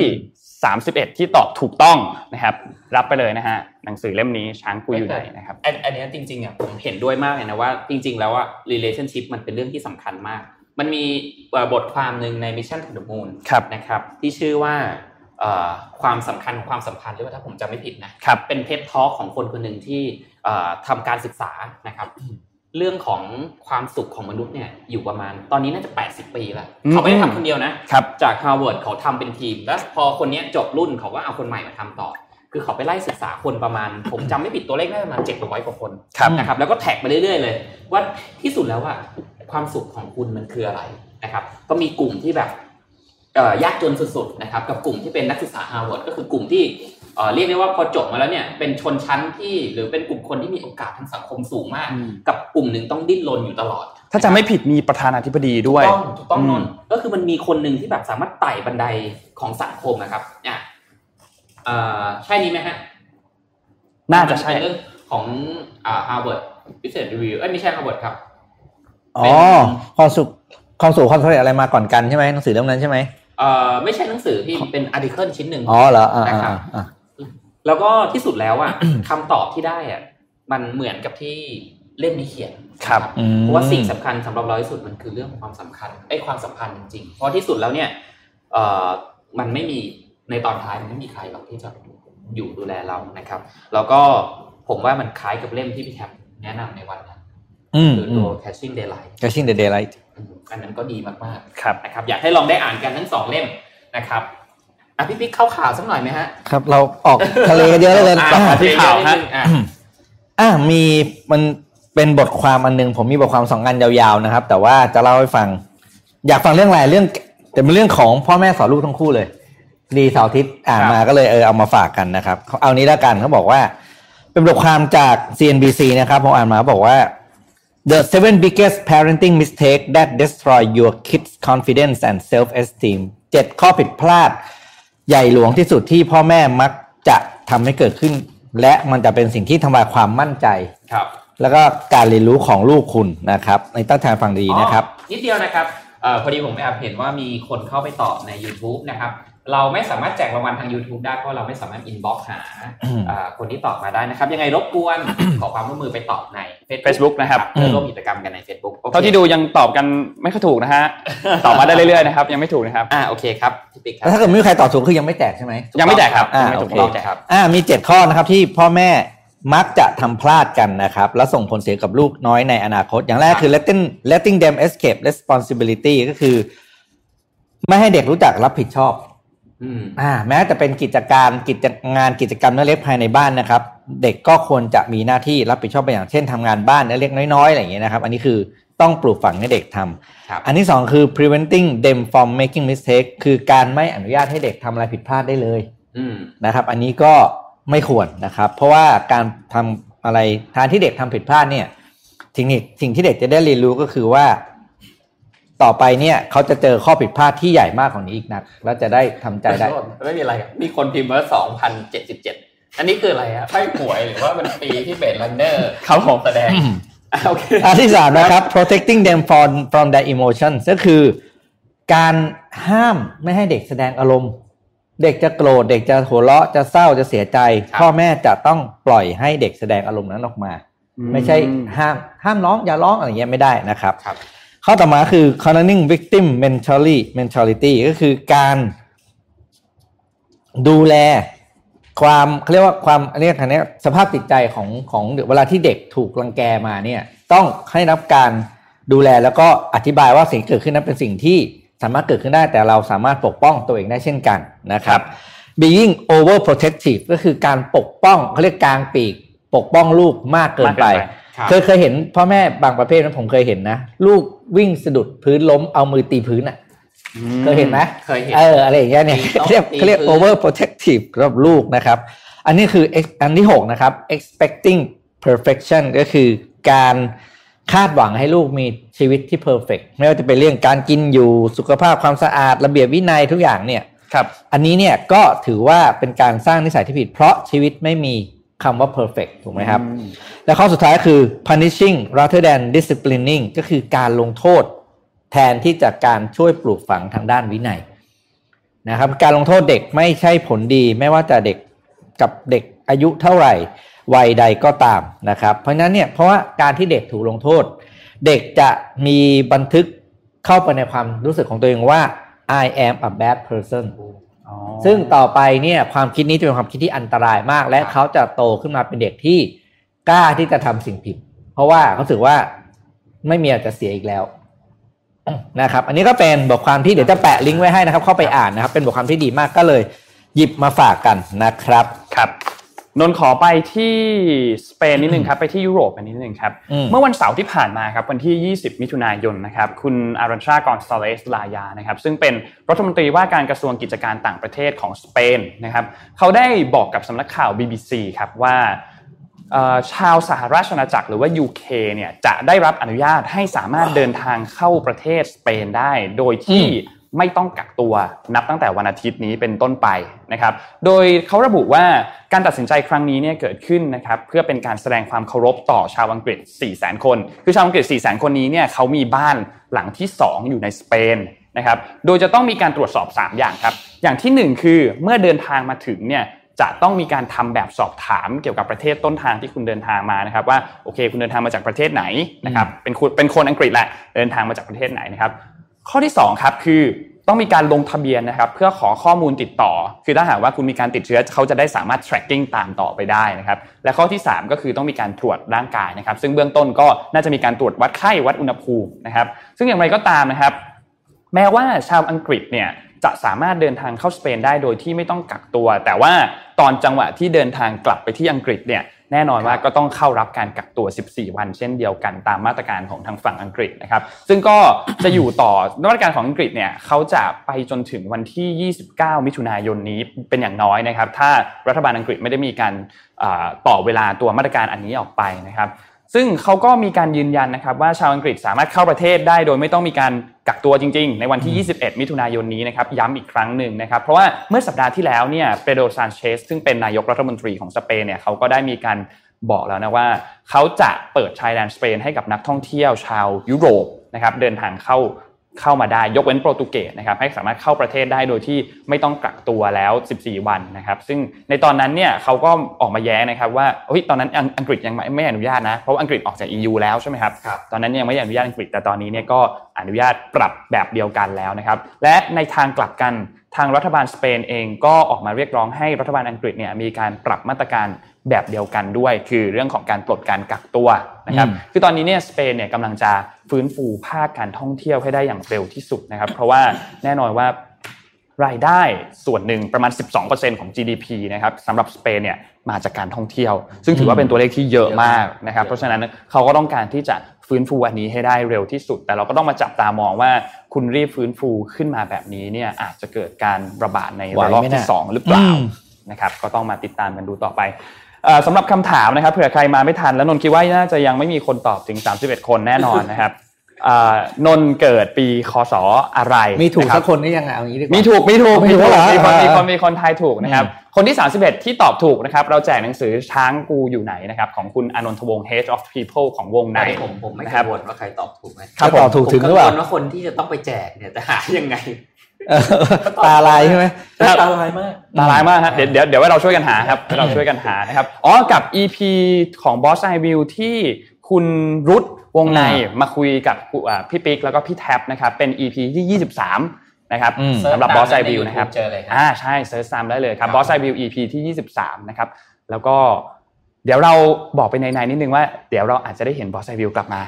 31 ที่ตอบถูกต้องนะครับ รับไปเลยนะฮะหนังสือเล่มนี้ช้างกูอยู่ไหนนะครับอันอันนี้จริงๆอะผมเห็นด้วยมากเลยนะว่า จริง ๆ แล้วอะ relationship มันเป็นเรื่องที่สำคัญมาก มันมีบทความหนึ่งใน Mission to the Moon ครับนะครับ ที่ชื่อว่าความสำคัญของความสัมพันธ์หรือว่าถ้าผมจำไม่ผิดนะครับเป็น TED Talk ของคนคนหนึ่งที่ทำการศึกษานะครับ เรื่องของความสุขของมนุษย์เนี่ยอยู่ประมาณตอนนี้น่าจะ 80 ปีแล้วอืมเขาไม่ได้ทำคนเดียวนะครับจากฮาร์วาร์ดเขาทำเป็นทีม แล้วพอคนเนี้ยจบรุ่นเขาก็เอาคนใหม่มาทำต่อ คือเขาไปไล่ศึกษาคนประมาณ ผมจำไม่ผิดตัวเลขน่าจะประมาณ700กว่าคนครับนะครับแล้วก็ track ไปเรื่อยๆเลย ว่าที่สุดแล้วว่าความสุขของคุณมันคืออะไรนะครับ ก็มีกลุ่มที่แบบเอ่อยากจนสุดๆนะครับกับกลุ่มที่เป็นนักศึกษาฮาร์วาร์ดก็คือกลุ่มที่ เอ่อเรียกได้ว่าพอจบมาแล้วเนี่ยเป็นชนชั้นที่หรือเป็นกลุ่มคนที่มีโอกาสทางสังคมสูงมากอืมกับกลุ่มหนึ่งต้องดิ้นรนอยู่ตลอด ถ้าจำไม่ผิดมีประธานาธิบดีด้วยถูกต้องถูกต้องอืมนนท์ก็คือมันมีคนหนึ่งที่แบบสามารถไต่บันไดของสังคมนะครับเนี่ยเอ่อใช่นี้ไหมฮะน่าจะใช่เป็นเรื่องของอ่า Harvard Business Review เอ้ยไม่ใช่ Harvard ครับอ๋อความสุขความสุขความสำเร็จอะไรมาก่อนกันใช่ไหมหนังสือเล่มนั้นใช่ไหมเอ่อไม่ใช่หนังสือที่เป็นอาร์ติเคิลชิ้นหนึ่งอ๋อเหรออ่านะครับอ่าอ่า แล้วก็ที่สุดแล้วอะคำตอบที่ได้อะมันเหมือนกับที่เล่มนี้เขียนครับนะอืมเพราะว่าสิ่งสำคัญสำหรับเราที่สุดมันคือเรื่องของความสำคัญไอ้ความสัมพันธ์จริงๆเพราะที่สุดแล้วเนี่ยเอ่อมันไม่มีในตอนท้ายมันไม่มีใครหรอกที่จะอยู่ดูแลเรานะครับ แล้วก็ผมว่ามันคล้ายกับเล่มที่พี่แทบแนะนำในวันนั้นอืมคืออืตัวม Catching Daylight Catching the Daylight อืมอันนั้นก็ดีมากครับๆนะครับ อยากให้ลองได้อ่านกันทั้งสองเล่มนะครับ อะพี่ปิ๊กเข้าข่าวสักหน่อยไหมฮะครับ เราออกทะเลกันเยอะเลยอะอะที่ข่าวฮะอะอะมีมันเป็นบทความอันหนึง ผมมีบทความสองอันยาวๆนะครับ แต่ว่าจะเล่าให้ฟัง อยากฟังเรื่องอะไรเรื่อง แต่เป็นเรื่องของพ่อแม่สอนลูกทั้งคู่เลยดีเสาร์อาทิตย์อ่านมาก็เลยเออเอามาฝากกันนะครับเขาเอานี้แล้วกันเขาบอกว่า เป็นบทความจาก CNBC นะครับผมอ่านมาบอกว่า the seven biggest parenting mistake that destroy your kids confidence and self esteem เจ็ดข้อผิดพลาด ใหญ่หลวงที่สุดที่พ่อแม่มักจะทำให้เกิดขึ้น และมันจะเป็นสิ่งที่ทำลายความมั่นใจครับ แล้วก็การเรียนรู้ของลูกคุณนะครับ ในตั้งใจฟังดีนะครับอ๋อนิดเดียวนะครับเอ่อพอดีผมแอบเห็นว่ามีคนเข้าไปตอบใน YouTube นะครับ เราไม่สามารถแจกรางวัลทาง YouTube ได้เพราะเราไม่สามารถอินบ็อกหาอืมเอ่อคนที่ตอบมาได้นะครับ ยังไงรบกวนขอความร่วมมือไปตอบใน Facebook นะครับเพื่อร่วมกิจกรรมกันใน Facebook โอคเท่าที่ดูยังตอบกันไม่ค่อยถูกนะฮะตอบมาได้เรื่อยๆนะครับยังไม่ถูกนะครับอ่าโอเคครับพี่ปิ๊กครัแล้วถ้าเกิดไม่มีใครตอบถูกคือยังไม่แจกใช่ไหมยังไม่แจกครับอ่ายังไม่ถูกโอเคต้องแจกครับอ่ามีเจ็ดข้อนะครับที่พ่อแม่มักจะทำพลาดกันนะครับ แล้วส่งผลเสียกับลูกน้อยในอนาคต อย่างแรกคือ letting letting them escape responsibility ก็คือ ไม่ให้เด็กรู้จักรับผิดชอบ อืมอ่าแม้จะเป็นกิจการกิจงานกิจกรรมเล็กๆภายในบ้านนะครับ เด็กก็ควรจะมีหน้าที่รับผิดชอบไปอย่างเช่นทำงานบ้านเล็กๆน้อยๆอะไรอย่างเงี้ยนะครับ อันนี้คือต้องปลูกฝังให้เด็กทำครับอันที่สองคือ preventing them from making mistake คือการไม่อนุญาตให้เด็กทำอะไรผิดพลาดได้เลยอืมนะครับ อันนี้ก็ไม่ควรนะครับ เพราะว่าการทำอะไรทานที่เด็กทำผิดพลาดเนี่ยสิ่งที่สิ่งที่เด็กจะได้เรียนรู้ก็คือว่า ต่อไปเนี่ยเขาจะเจอข้อผิดพลาดที่ใหญ่มากกว่านี้อีกนัก แล้วจะได้ทำใจได้ ไม่มีอะไรครับมีคนพิมพ์ว่าสองพันเจ็ดสิบเจ็ดอันนี้คืออะไรฮะไพ่หวยหรือว่ามันปีที่เบสลันเนอร์ครับผมแสดงอะโอเคอันที่สามนะครับ protecting them from from their emotions ก็คือ การห้ามไม่ให้เด็กแสดงอารมณ์ เด็กจะโกรธเด็กจะหัวเราะจะเศร้าจะเสียใจครับพ่อแม่จะต้องปล่อยให้เด็กแสดงอารมณ์นั้นออกมา ไม่ใช่ห้ามห้ามร้องอย่าร้องอะไรอย่างเงี้ยไม่ได้นะครับครับ ข้อต่อมาคือ condoning victim mentality mentality ก็คือการดูแลความเขาเรียกว่าความเรียกอันนี้สภาพจิตใจของของเวลาที่เด็กถูกรังแกมาเนี่ย ต้องให้รับการดูแลแล้วก็อธิบายว่าสิ่งเกิดขึ้นนั้นเป็นสิ่งที่สามารถเกิดขึ้นได้แต่เราสามารถปกป้องตัวเองได้เช่นกันนะครับ being over protective ก็คือการปกป้องเขาเรียกกลางปีก ปกป้องลูกมากเกินไปนไป เคยเคยเห็นพ่อแม่บางประเภทนะผมเคยเห็นนะลูกวิ่งสะดุดพื้นล้มเอามือตีพื้นอะเคยเห็นไหมเคยเห็นเอออะไรอย่างเงี้ยเนี่ยตีโต๊ะเรียกตีเขาเรียกพื้น over protective สำหรับลูกนะครับ อันนี้คือ ex- อันที่หกนะครับ expecting perfection ก็คือการคาดหวังให้ลูกมีชีวิตที่ perfect ไม่ว่าจะเป็นเรื่องการกินอยู่สุขภาพความสะอาด ระเบียบวินัยทุกอย่างเนี่ยครับ อันนี้เนี่ยก็ถือว่าเป็นการสร้างนิสัยที่ผิด เพราะชีวิตไม่มี คำว่า perfect ถูกไหมครับ และข้อสุดท้ายคือ punishing rather than disciplining ก็คือการลงโทษแทนที่จะการช่วยปลูกฝังทางด้านวินัยนะครับ การลงโทษเด็กไม่ใช่ผลดี ไม่ว่าจะเด็กกับเด็กอายุเท่าไหร่วัยใดก็ตามนะครับ เพราะฉะนั้นเนี่ยเพราะว่าการที่เด็กถูกลงโทษ เด็กจะมีบันทึกเข้าไปในความรู้สึกของตัวเองว่า I am a bad person ซึ่งต่อไปเนี่ยความคิดนี้จะเป็นความคิดที่อันตรายมาก และเขาจะโตขึ้นมาเป็นเด็กที่กล้าที่จะทำสิ่งผิด เพราะว่าเขาถือว่าไม่มีอะไรจะเสียอีกแล้วนะครับ อันนี้ก็เป็นบทความที่เดี๋ยวจะแปะลิงก์ไว้ให้นะครับ เข้าไปอ่านนะครับ เป็นบทความที่ดีมากก็เลย หยิบมาฝากกันนะครับครับ นนท์ขอไปที่สเปนนิดนึงครับไปที่ยุโรปอันนิดนึงครับอืมเมื่อวันเสาร์ที่ผ่านมาครับวันที่ 20 มิถุนายนนะครับคุณอารันชากอนซาเลสลายานะครับซึ่งเป็นรัฐมนตรีว่าการกระทรวงกิจการต่างประเทศของสเปนนะครับเขาได้บอกกับสำนักข่าว BBC ครับว่าเอ่อชาวสหราชอาณาจักรหรือว่า UK เนี่ยจะได้รับอนุญาตให้สามารถเดินทางเข้าประเทศสเปนได้ โดยที่ ไม่ต้องกักตัวนับตั้งแต่วันอาทิตย์นี้เป็นต้นไปนะครับ โดยเขาระบุว่าการตัดสินใจครั้งนี้เนี่ยเกิดขึ้นนะครับเพื่อเป็นการแสดงความเคารพต่อชาวอังกฤษ 4 0 0 0 0 0 คน คือชาวอังกฤษ 4 0 0 0 0 0 คนนี้เนี่ยเขามีบ้านหลังที่ 2 อยู่ในสเปนนะครับ โดยจะต้องมีการตรวจสอบ 3 อย่างครับ อย่างทีหนึ่1 คือเมื่อเดินทางมาถึงเนี่ยจะต้องมีการทำแบบสอบถามเกี่ยวกับประเทศต้นทางที่คุณเดินทางมานะครับว่าโอเค คุณเดินทางมาจากประเทศไหนนะครับเป็นคนเป็นคนอังกฤษแหละเดินทางมาจากประเทศไหนนะครับ ข้อที่2ครับคือต้องมีการลงทะเบียนนะครับ เพื่อขอข้อมูลติดต่อ คือถ้าหากว่าคุณมีการติดเชื้อเขาจะได้สามารถ tracking ตามต่อไปได้นะครับ และข้อที่ 3 ก็คือต้องมีการตรวจร่างกายนะครับ ซึ่งเบื้องต้นก็น่าจะมีการตรวจวัดไข้วัดอุณหภูมินะครับ ซึ่งอย่างไรก็ตามนะครับ แม้ว่าชาวอังกฤษเนี่ยจะสามารถเดินทางเข้าสเปนได้โดยที่ไม่ต้องกักตัว แต่ว่าตอนจังหวะที่เดินทางกลับไปที่อังกฤษเนี่ย แน่นอนว่าก็ต้องเข้ารับการกักตัว 14 วัน เช่นเดียวกันตามมาตรการของทางฝั่งอังกฤษนะครับ ซึ่งก็จะอยู่ต่อมาตรการของอังกฤษเนี่ยเขาจะไปจนถึงวันที่ 29 มิถุนายนนี้เป็นอย่างน้อยนะครับ ถ้ารัฐบาลอังกฤษไม่ได้มีการอ่าต่อเวลาตัวมาตรการอันนี้ออกไปนะครับ ซึ่งเขาก็มีการยืนยันนะครับว่าชาวอังกฤษสามารถเข้าประเทศได้โดยไม่ต้องมีการกักตัวจริง ๆ ในวันที่ 21 มิถุนายนนี้นะครับย้ำอีกครั้งหนึ่งนะครับเพราะว่าเมื่อสัปดาห์ที่แล้วเนี่ยเปโดรซานเชสซึ่งเป็นนายกรัฐมนตรีของสเปนเนี่ยเขาก็ได้มีการบอกแล้วนะว่าเขาจะเปิดชายแดนสเปนให้กับนักท่องเที่ยวชาวยุโรปนะครับเดินทางเข้า เข้ามาได้ยกเว้นโปรตุเกสนะครับให้สามารถเข้าประเทศได้โดยที่ไม่ต้องกักตัวแล้ว 14 วันนะครับ ซึ่งในตอนนั้นเนี่ยเขาก็ออกมาแย้งนะครับว่าเฮ้ยตอนนั้นอังกฤษยังไม่ไม่อนุญาตนะเพราะว่าอังกฤษออกจาก EU แล้วใช่ไหมครับครับตอนนั้นยังไม่อนุญาตอังกฤษแต่ตอนนี้เนี่ยก็อนุญาตปรับแบบเดียวกันแล้วนะครับ และในทางกลับกันทางรัฐบาลสเปนเองก็ออกมาเรียกร้องให้รัฐบาลอังกฤษเนี่ยมีการปรับมาตรการ แบบเดียวกันด้วย คือเรื่องของการปลดการกักตัวนะครับอืมคือตอนนี้เนี่ยสเปนเนี่ยกำลังจะฟื้นฟูภาคการท่องเที่ยวให้ได้อย่างเร็วที่สุดนะครับ เพราะว่าแน่นอนว่ารายได้ส่วนหนึ่งประมาณ 12%ของ GDP นะครับสำหรับสเปนเนี่ยมาจากการท่องเที่ยว ซึ่งถือว่าเป็นตัวเลขที่เยอะมากนะครับ เพราะฉะนั้นเขาก็ต้องการที่จะฟื้นฟูอันนี้ให้ได้เร็วที่สุด แต่เราก็ต้องมาจับตามองว่าคุณรีบฟื้นฟูขึ้นมาแบบนี้เนี่ยอาจจะเกิดการระบาดในระลอกที่สองหรือเปล่าอืมนะครับ ก็ต้องมาติดตามกันดูต่อไปเอ่อ สำหรับคำถามนะครับเผื่อใครมาไม่ทันแล้วนนท์คิดว่าน่าจะยังไม่มีคนตอบถึง 31 คนแน่นอนนะครับเอ่อนนท์เกิดปีคศอะไร มีถูกะรับสักคนหรือยังอะเอางี้ดีกว่ามีถูกมีถูกมีถูกเหรอมีคนอ่ามีมีคนมีคนทายถูกนะครับ คนที่ 31 ที่ตอบถูกนะครับ เราแจกหนังสือช้างกูอยู่ไหนนะครับ ของคุณอานนทวงศ์ Head of People ของวงในผมผมไม่นะกัครับงวลว่าใครตอบถูกไหมครับจะตอบถูกถึงหรือเปล่าผมกังวลว่าคนที่จะต้องไปแจกเนี่ยจะหายังไงเออ ตาลายใช่ไหมครับตาลายมากตาร้ายมากฮะเดี๋ยวเดี๋ยวเดี๋ยวไว้เราช่วยกันหาครับเดี๋ยวเราช่วยกันหานะครับอ๋อกับ EP ของ Boss I View ที่คุณรุตวงในอ่ามาคุยกับอ่าพี่ปิ๊กแล้วก็พี่แท็บนะครับเป็น EP ที่ 23 นะครับอืมสำหรับ Boss I View นะครับเจอเลยครับอ่าใช่เซิร์ชตามได้เลยครับครับ Boss I View EP ที่ 23 นะครับแล้วก็เดี๋ยวเราบอกไปในในๆนิดนึงว่าเดี๋ยวเราอาจจะได้เห็น Boss I View กลับมา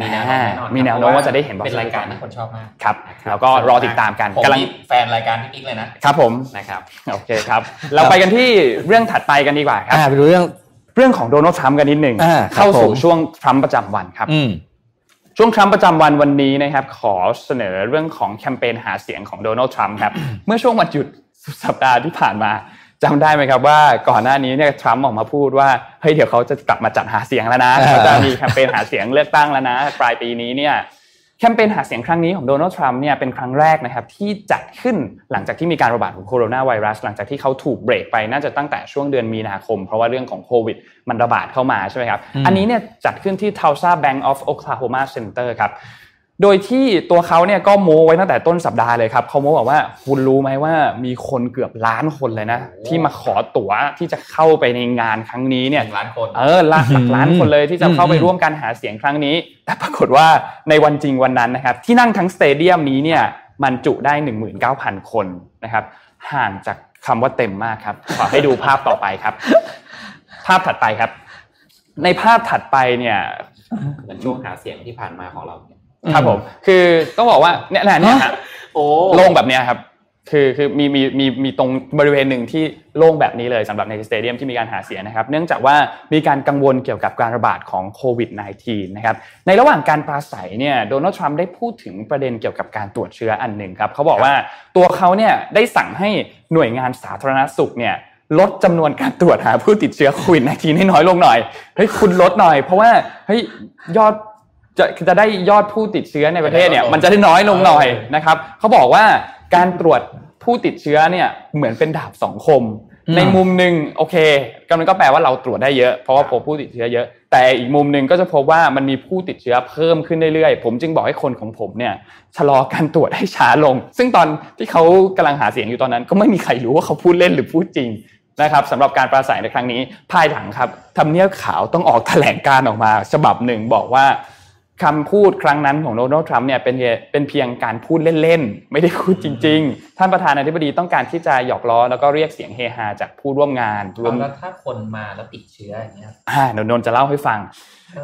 มีแนวโน้มแน่นอนมีแนวโน้มว่าจะได้เห็น Boss เป็น I ราย View การที่คนชอบมากครับแล้วก็รอติดตามกันผมกำลังนี่แฟนรายการพี่ปิ๊กเลยนะครับผมนะครับโอเคครับ เราไปกันที่เรื่องถัดไปกันดีกว่าครับอ่าไปดูเรื่องเรื่องของโดนัลด์ทรัมป์กันนิดหนึ่งอ่าครับเข้าสู่ผมช่วงทรัมป์ประจำวันครับอืมช่วงทรัมป์ประจำวันวันนี้นะครับ ขอเสนอเรื่องของแคมเปญหาเสียงของโดนัลด์ทรัมป์ครับเมื่อช่วงวันหยุดสุดสัปดาห์ที่ผ่านมา จำได้ไหมครับว่าก่อนหน้านี้เนี่ยทรัมป์ออกมาพูดว่าเฮ้ยเดี๋ยวเขาจะกลับมาจัดหาเสียงแล้วนะอ่าเขาจะมีแคมเปญหาเสียงเลือกตั้งแล้วนะปลายปีนี้เนี่ยแคมเปญหาเสียงครั้งนี้ของโดนัลด์ทรัมป์เนี่ยเป็นครั้งแรกนะครับที่จัดขึ้นหลังจากที่มีการระบาดของโคโรนาไวรัสหลังจากที่เขาถูกเบรกไปน่าจะตั้งแต่ช่วงเดือนมีนาคม เพราะว่าเรื่องของโควิดมันระบาดเข้ามาใช่ไหมครับอืมอันนี้เนี่ยจัดขึ้นที่ Tulsa Bank of Oklahoma Center ครับ โดยที่ตัวเขาเนี่ยก็โม้ไว้ตั้งแต่ต้นสัปดาห์เลยครับเขาโม้บอกว่าคุณรู้ไหมว่ามีคนเกือบล้านคนเลยนะ ที่มาขอตั๋วที่จะเข้าไปในงานครั้งนี้หเนี่ยนึ่งล้านคนเออหลักหลักล้านคนเลยที่จะเข้าไปอืมร่วมการหาเสียงครั้งนี้ แต่ปรากฏว่าในวันจริงวันนั้นนะครับ ที่นั่งทั้งสเตเดียมนี้เนี่ยมันจุได้ 19,000 คนนะครับ ห่างจากคำว่าเต็มมากครับขอให้ดูภาพต่อไปครับ ภาพถัดไปครับ ในภาพถัดไปเนี่ยเหมือนช่วงหาเสียงที่ผ่านมาของเราเนี่ย ครับผม คือต้องบอกว่าเนี่ยเนี่ยเนี่ยฮะโอ้โล่งแบบเนี้ยครับคือคือมีมีมีมีตรงบริเวณหนึ่งที่โล่งแบบนี้เลยสำหรับในสเตเดียมที่มีการหาเสียงนะครับ เนื่องจากว่ามีการกังวลเกี่ยวกับการระบาดของโควิด -19 นะครับในระหว่างการปราศัยเนี่ยโดนัลด์ทรัมป์ได้พูดถึงประเด็นเกี่ยวกับการตรวจเชื้ออันหนึ่งครับเขาบอกว่าตัวเขาเนี่ยได้สั่งให้หน่วยงานสาธารณสุขเนี่ยลดจำนวนการตรวจหาผู้ติดเชื้อโควิด -19 ให้น้อยลงหน่อยเฮ้ยคุณลดหน่อย เพราะว่าเฮ้ยยอด จะจะได้ยอดผู้ติดเชื้อในประเทศเนี่ยมันจะได้น้อยลงหน่อยนะครับเขาบอกว่าการตรวจผู้ติดเชื้อเนี่ยเหมือนเป็นดาบสองคมอืมในมุมหนึ่งโอเคก็มันก็แปลว่าเราตรวจได้เยอะเพราะว่าพบผู้ติดเชื้อเยอะ แต่อีกมุมหนึ่งก็จะพบว่ามันมีผู้ติดเชื้อเพิ่มขึ้นเรื่อยๆผมจึงบอกให้คนของผมเนี่ยชะลอการตรวจให้ช้าลง ซึ่งตอนที่เขากำลังหาเสียงอยู่ตอนนั้น ก็ไม่มีใครรู้ว่าเขาพูดเล่นหรือพูดจริงนะครับสำหรับการปราศัยในครั้งนี้ภายหลังครับทำเนียบขาวต้องออกแถลงการออกมา ฉบับหนึ่งบอกว่า คำพูดครั้งนั้นของโดนัลด์ทรัมป์เนี่ยเป็นเพียงเป็นเพียงการพูดเล่นๆ ไม่ได้พูดจริง ๆ ท่านประธานาธิบดีต้องการที่จะหยอกล้อแล้วก็เรียกเสียงเฮฮาจากผู้ร่วมงานรวมแล้วถ้าคนมาแล้วติดเชื้ออย่างเงี้ยอ่าเดี๋ยวนนท์จะเล่าให้ฟัง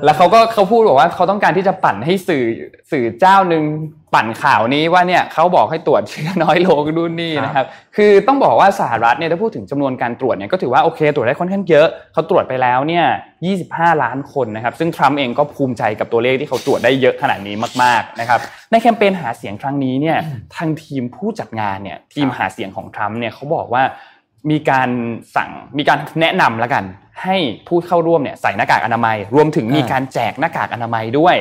แล้วเขาก็เขาพูดบอกว่าเขาต้องการที่จะปั่นให้สื่อสื่อเจ้าหนึ่งปั่นข่าวนี้ว่าเนี่ยเขาบอกให้ตรวจเชื้อน้อยลงดูนนี่นะครับ คือต้องบอกว่าสหรัฐเนี่ยถ้าพูดถึงจำนวนการตรวจเนี่ยก็ถือว่าโอเค ตรวจได้ค่อนข้างเยอะเขาตรวจไปแล้วเนี่ย 25 ล้านคนนะครับ ซึ่งทรัมป์เองก็ภูมิใจกับตัวเลขที่เขาตรวจได้เยอะขนาดนี้มากๆนะครับ ในแคมเปญหาเสียงครั้งนี้เนี่ยทางทีมผู้จัดงานเนี่ยทีมหาเสียงของทรัมป์เนี่ยเขาบอกว่ามีการสั่งมีการแนะนำแล้วกัน ให้ผู้เข้าร่วมเนี่ยใส่หน้ากากอนามัย รวมถึงมีการแจกหน้ากากอนามัยด้วย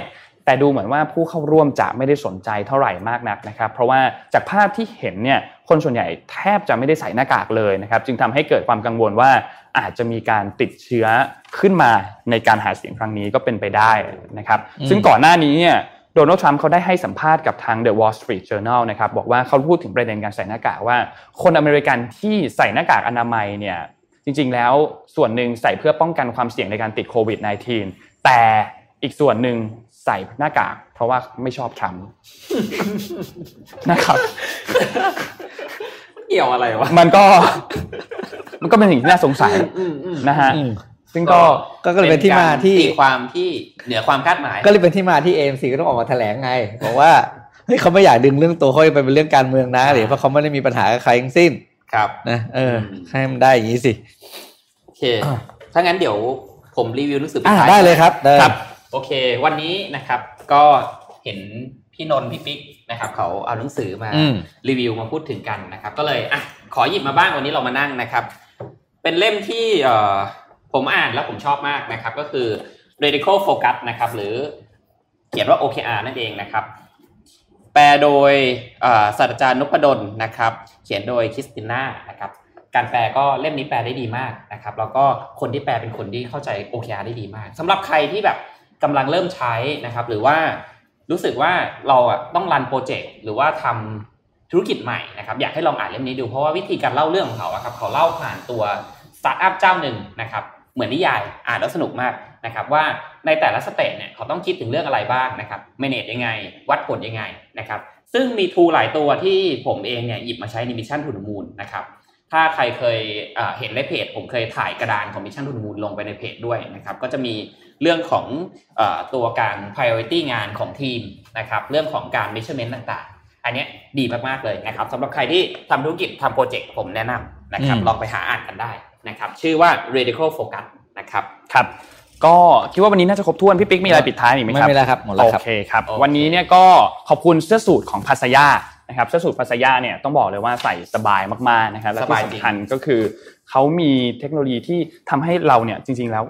แต่ดูเหมือนว่าผู้เข้าร่วมจะไม่ได้สนใจเท่าไหร่มากนักนะครับ เพราะว่าจากภาพที่เห็นเนี่ยคนส่วนใหญ่แทบจะไม่ได้ใส่หน้ากากเลยนะครับ จึงทำให้เกิดความกังวลว่าอาจจะมีการติดเชื้อขึ้นมาในการหาเสียงครั้งนี้ก็เป็นไปได้นะครับ ซึ่งก่อนหน้านี้เนี่ยโดนัลด์ทรัมป์เขาได้ให้สัมภาษณ์กับทาง The Wall Street Journal นะครับบอกว่าเขาพูดถึงประเด็นการใส่หน้ากากว่า คนอเมริกันที่ใส่หน้ากากอนามัยเนี่ย จริง ๆ แล้วส่วนหนึ่งใส่เพื่อป้องกันความเสี่ยงในการติดโควิด -19 แต่อีกส่วนหนึ่งใส่หน้ากาก เพราะว่าไม่ชอบทรัมป์นะครับเกี่ยวอะไรวะมันก็ มันก็เป็นสิ่งที่น่าสงสัยนะฮะอืมซึ่งก็ก็ก็เลยเป็นที่มาที่ตีความที่เหนือความคาดหมาย ก็เลยเป็นที่มาที่ AMC ก็ต้องออกมาแถลงไงบอกว่าเฮ้ยเขาไม่อยากดึงเรื่องตัวเขาไปเป็นเรื่องการเมืองนะเดี๋ยวเพราะเขาไม่ได้มีปัญหากับใครทั้งสิ้น ครับนะเออให้มันได้อย่างนี้สิโอเค ถ้างั้นเดี๋ยวผมรีวิวหนังสือปิดอ่าท้ายได้เลยครับได้ครับ โอเค วันนี้นะครับ ก็เห็นพี่นนท์พี่ปิ๊กนะครับ เขาเอาหนังสือมาอืมรีวิวมาพูดถึงกันนะครับ ก็เลยอะขอหยิบมาบ้างวันนี้เรามานั่งนะครับ เป็นเล่มที่เอ่อผมอ่านแล้วผมชอบมากนะครับ ก็คือ radical focus นะครับ หรือเขียนว่า OKR นั่นเองนะครับ แปลโดยศาสตราจารย์นพดลนะครับ เขียนโดยคริสติน่านะครับการแปลก็เล่มนี้แปลได้ดีมากนะครับ แล้วก็คนที่แปลเป็นคนที่เข้าใจ OKR ได้ดีมากสำหรับใครที่แบบกำลังเริ่มใช้นะครับ หรือว่ารู้สึกว่าเราอะต้องรันโปรเจกต์หรือว่าทำธุรกิจใหม่นะครับ อยากให้ลองอ่านเล่มนี้ดูเพราะว่าวิธีการเล่าเรื่องของเขาอะครับเขาเล่าผ่านตัวสตาร์ทอัพเจ้าหนึ่งนะครับ เหมือนนิยายอ่านแล้วสนุกมาก นะครับว่าในแต่ละ stage เนี่ยเขาต้องคิดถึงเรื่องอะไรบ้างนะครับ manage ยังไง วัดผลยังไงนะครับซึ่งมี tool หลายตัวที่ผมเองเนี่ยหยิบมาใช้ใน Mission to the Moon นะครับถ้าใครเคยเอ่อเห็นในเพจ ผมเคยถ่ายกระดานของ Mission to the Moon ลงไปในเพจด้วยนะครับก็จะมีเรื่องของเออตัวการ priority งานของทีมนะครับเรื่องของการ measurement ต่างๆ อันเนี้ยดีมากๆเลยนะครับสำหรับใครที่ทำธุรกิจทำโปรเจกต์ผมแนะนำนะครับอืมลองไปหาอ่านกันได้นะครับชื่อว่า radical focus นะครับครับ ก็คิดว่าวันนี้น่าจะครบถ้วนพี่ปิ๊กมีอะไรปิดท้ายอีกไหมไม่ครับมีแล้วครับหมดแล้วโอครับเคครับโอเควันนี้เนี่ยก็ขอบคุณเสื้อสูทของพัสยานะครับเสื้อสูทพัสยาเนี่ยต้องบอกเลยว่าใส่สบายมากๆนะครับและที่สำคัญก็คือเขามีเทคโนโลยีที่ทำให้เราเนี่ยจริง ๆแล้ว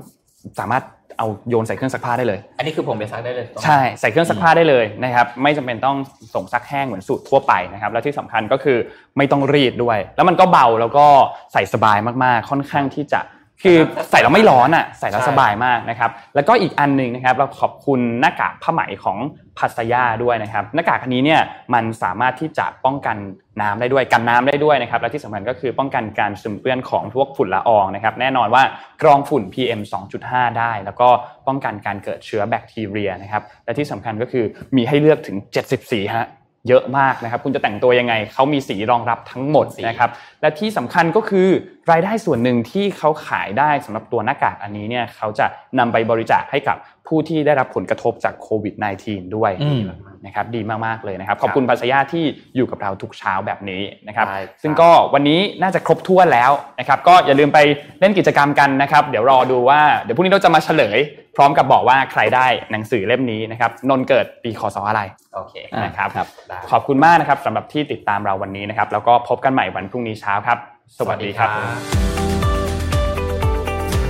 สามารถเอาโยนใส่เครื่องซักผ้าได้เลย อันนี้คือผมไปซักได้เลยถูกต้องไหมใช่ใส่เครื่องซักผ้าได้เลยนะครับไม่จำเป็นต้องส่งซักแห้งเหมือนสูตรทั่วไปนะครับแล้วที่สำคัญก็คือไม่ต้องรีดด้วย แล้วมันก็เบาแล้วก็ใส่สบายมากๆ ค่อนข้างที่จะ คือใส่แล้วไม่ร้อนอะใส่แล้วสบายมากนะครับแล้วก็อีกอันหนึ่งนะครับเราขอบคุณหน้ากากผ้าไหมของพัสยาด้วยนะครับหน้ากากอันนี้เนี่ยมันสามารถที่จะป้องกันน้ำได้ด้วยกันน้ำได้ด้วยนะครับและที่สำคัญก็คือป้องกันการซึมเปื้อนของพวกฝุ่นละอองนะครับแน่นอนว่ากรองฝุ่น PM 2.5 ได้ แล้วก็ป้องกันการเกิดเชื้อแบคทีเรีย นะครับและที่สำคัญก็คือมีให้เลือกถึง70สีฮะ เยอะมากนะครับ คุณจะแต่งตัวยังไงเขามีสีรองรับทั้งหมดนะครับ และที่สำคัญก็คือรายได้ส่วนหนึ่งที่เขาขายได้สำหรับตัวหน้ากากอันนี้เนี่ยเขาจะนำไปบริจาคให้กับผู้ที่ได้รับผลกระทบจากโควิด -19 ด้วยอืม นะครับดีมากๆเลยนะครับ ขอบคุณปัสยาที่อยู่กับเราทุกเช้าแบบนี้นะครับได้ครับ ซึ่งก็วันนี้น่าจะครบถ้วนแล้วนะครับ ก็อย่าลืมไปเล่นกิจกรรมกันนะครับ เดี๋ยวรอดูว่าเดี๋ยวพรุ่งนี้เราจะมาเฉลย พร้อมกับบอกว่าใครได้หนังสือเล่มนี้นะครับนนท์เกิดปีคศอะไรโอเคนะครับครับได้ขอบคุณมากนะครับสำหรับที่ติดตามเราวันนี้นะครับ แล้วก็พบกันใหม่วันพรุ่งนี้เช้าครับ สวัสดีครับ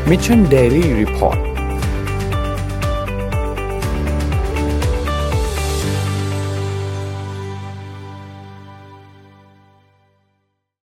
Mission Daily Report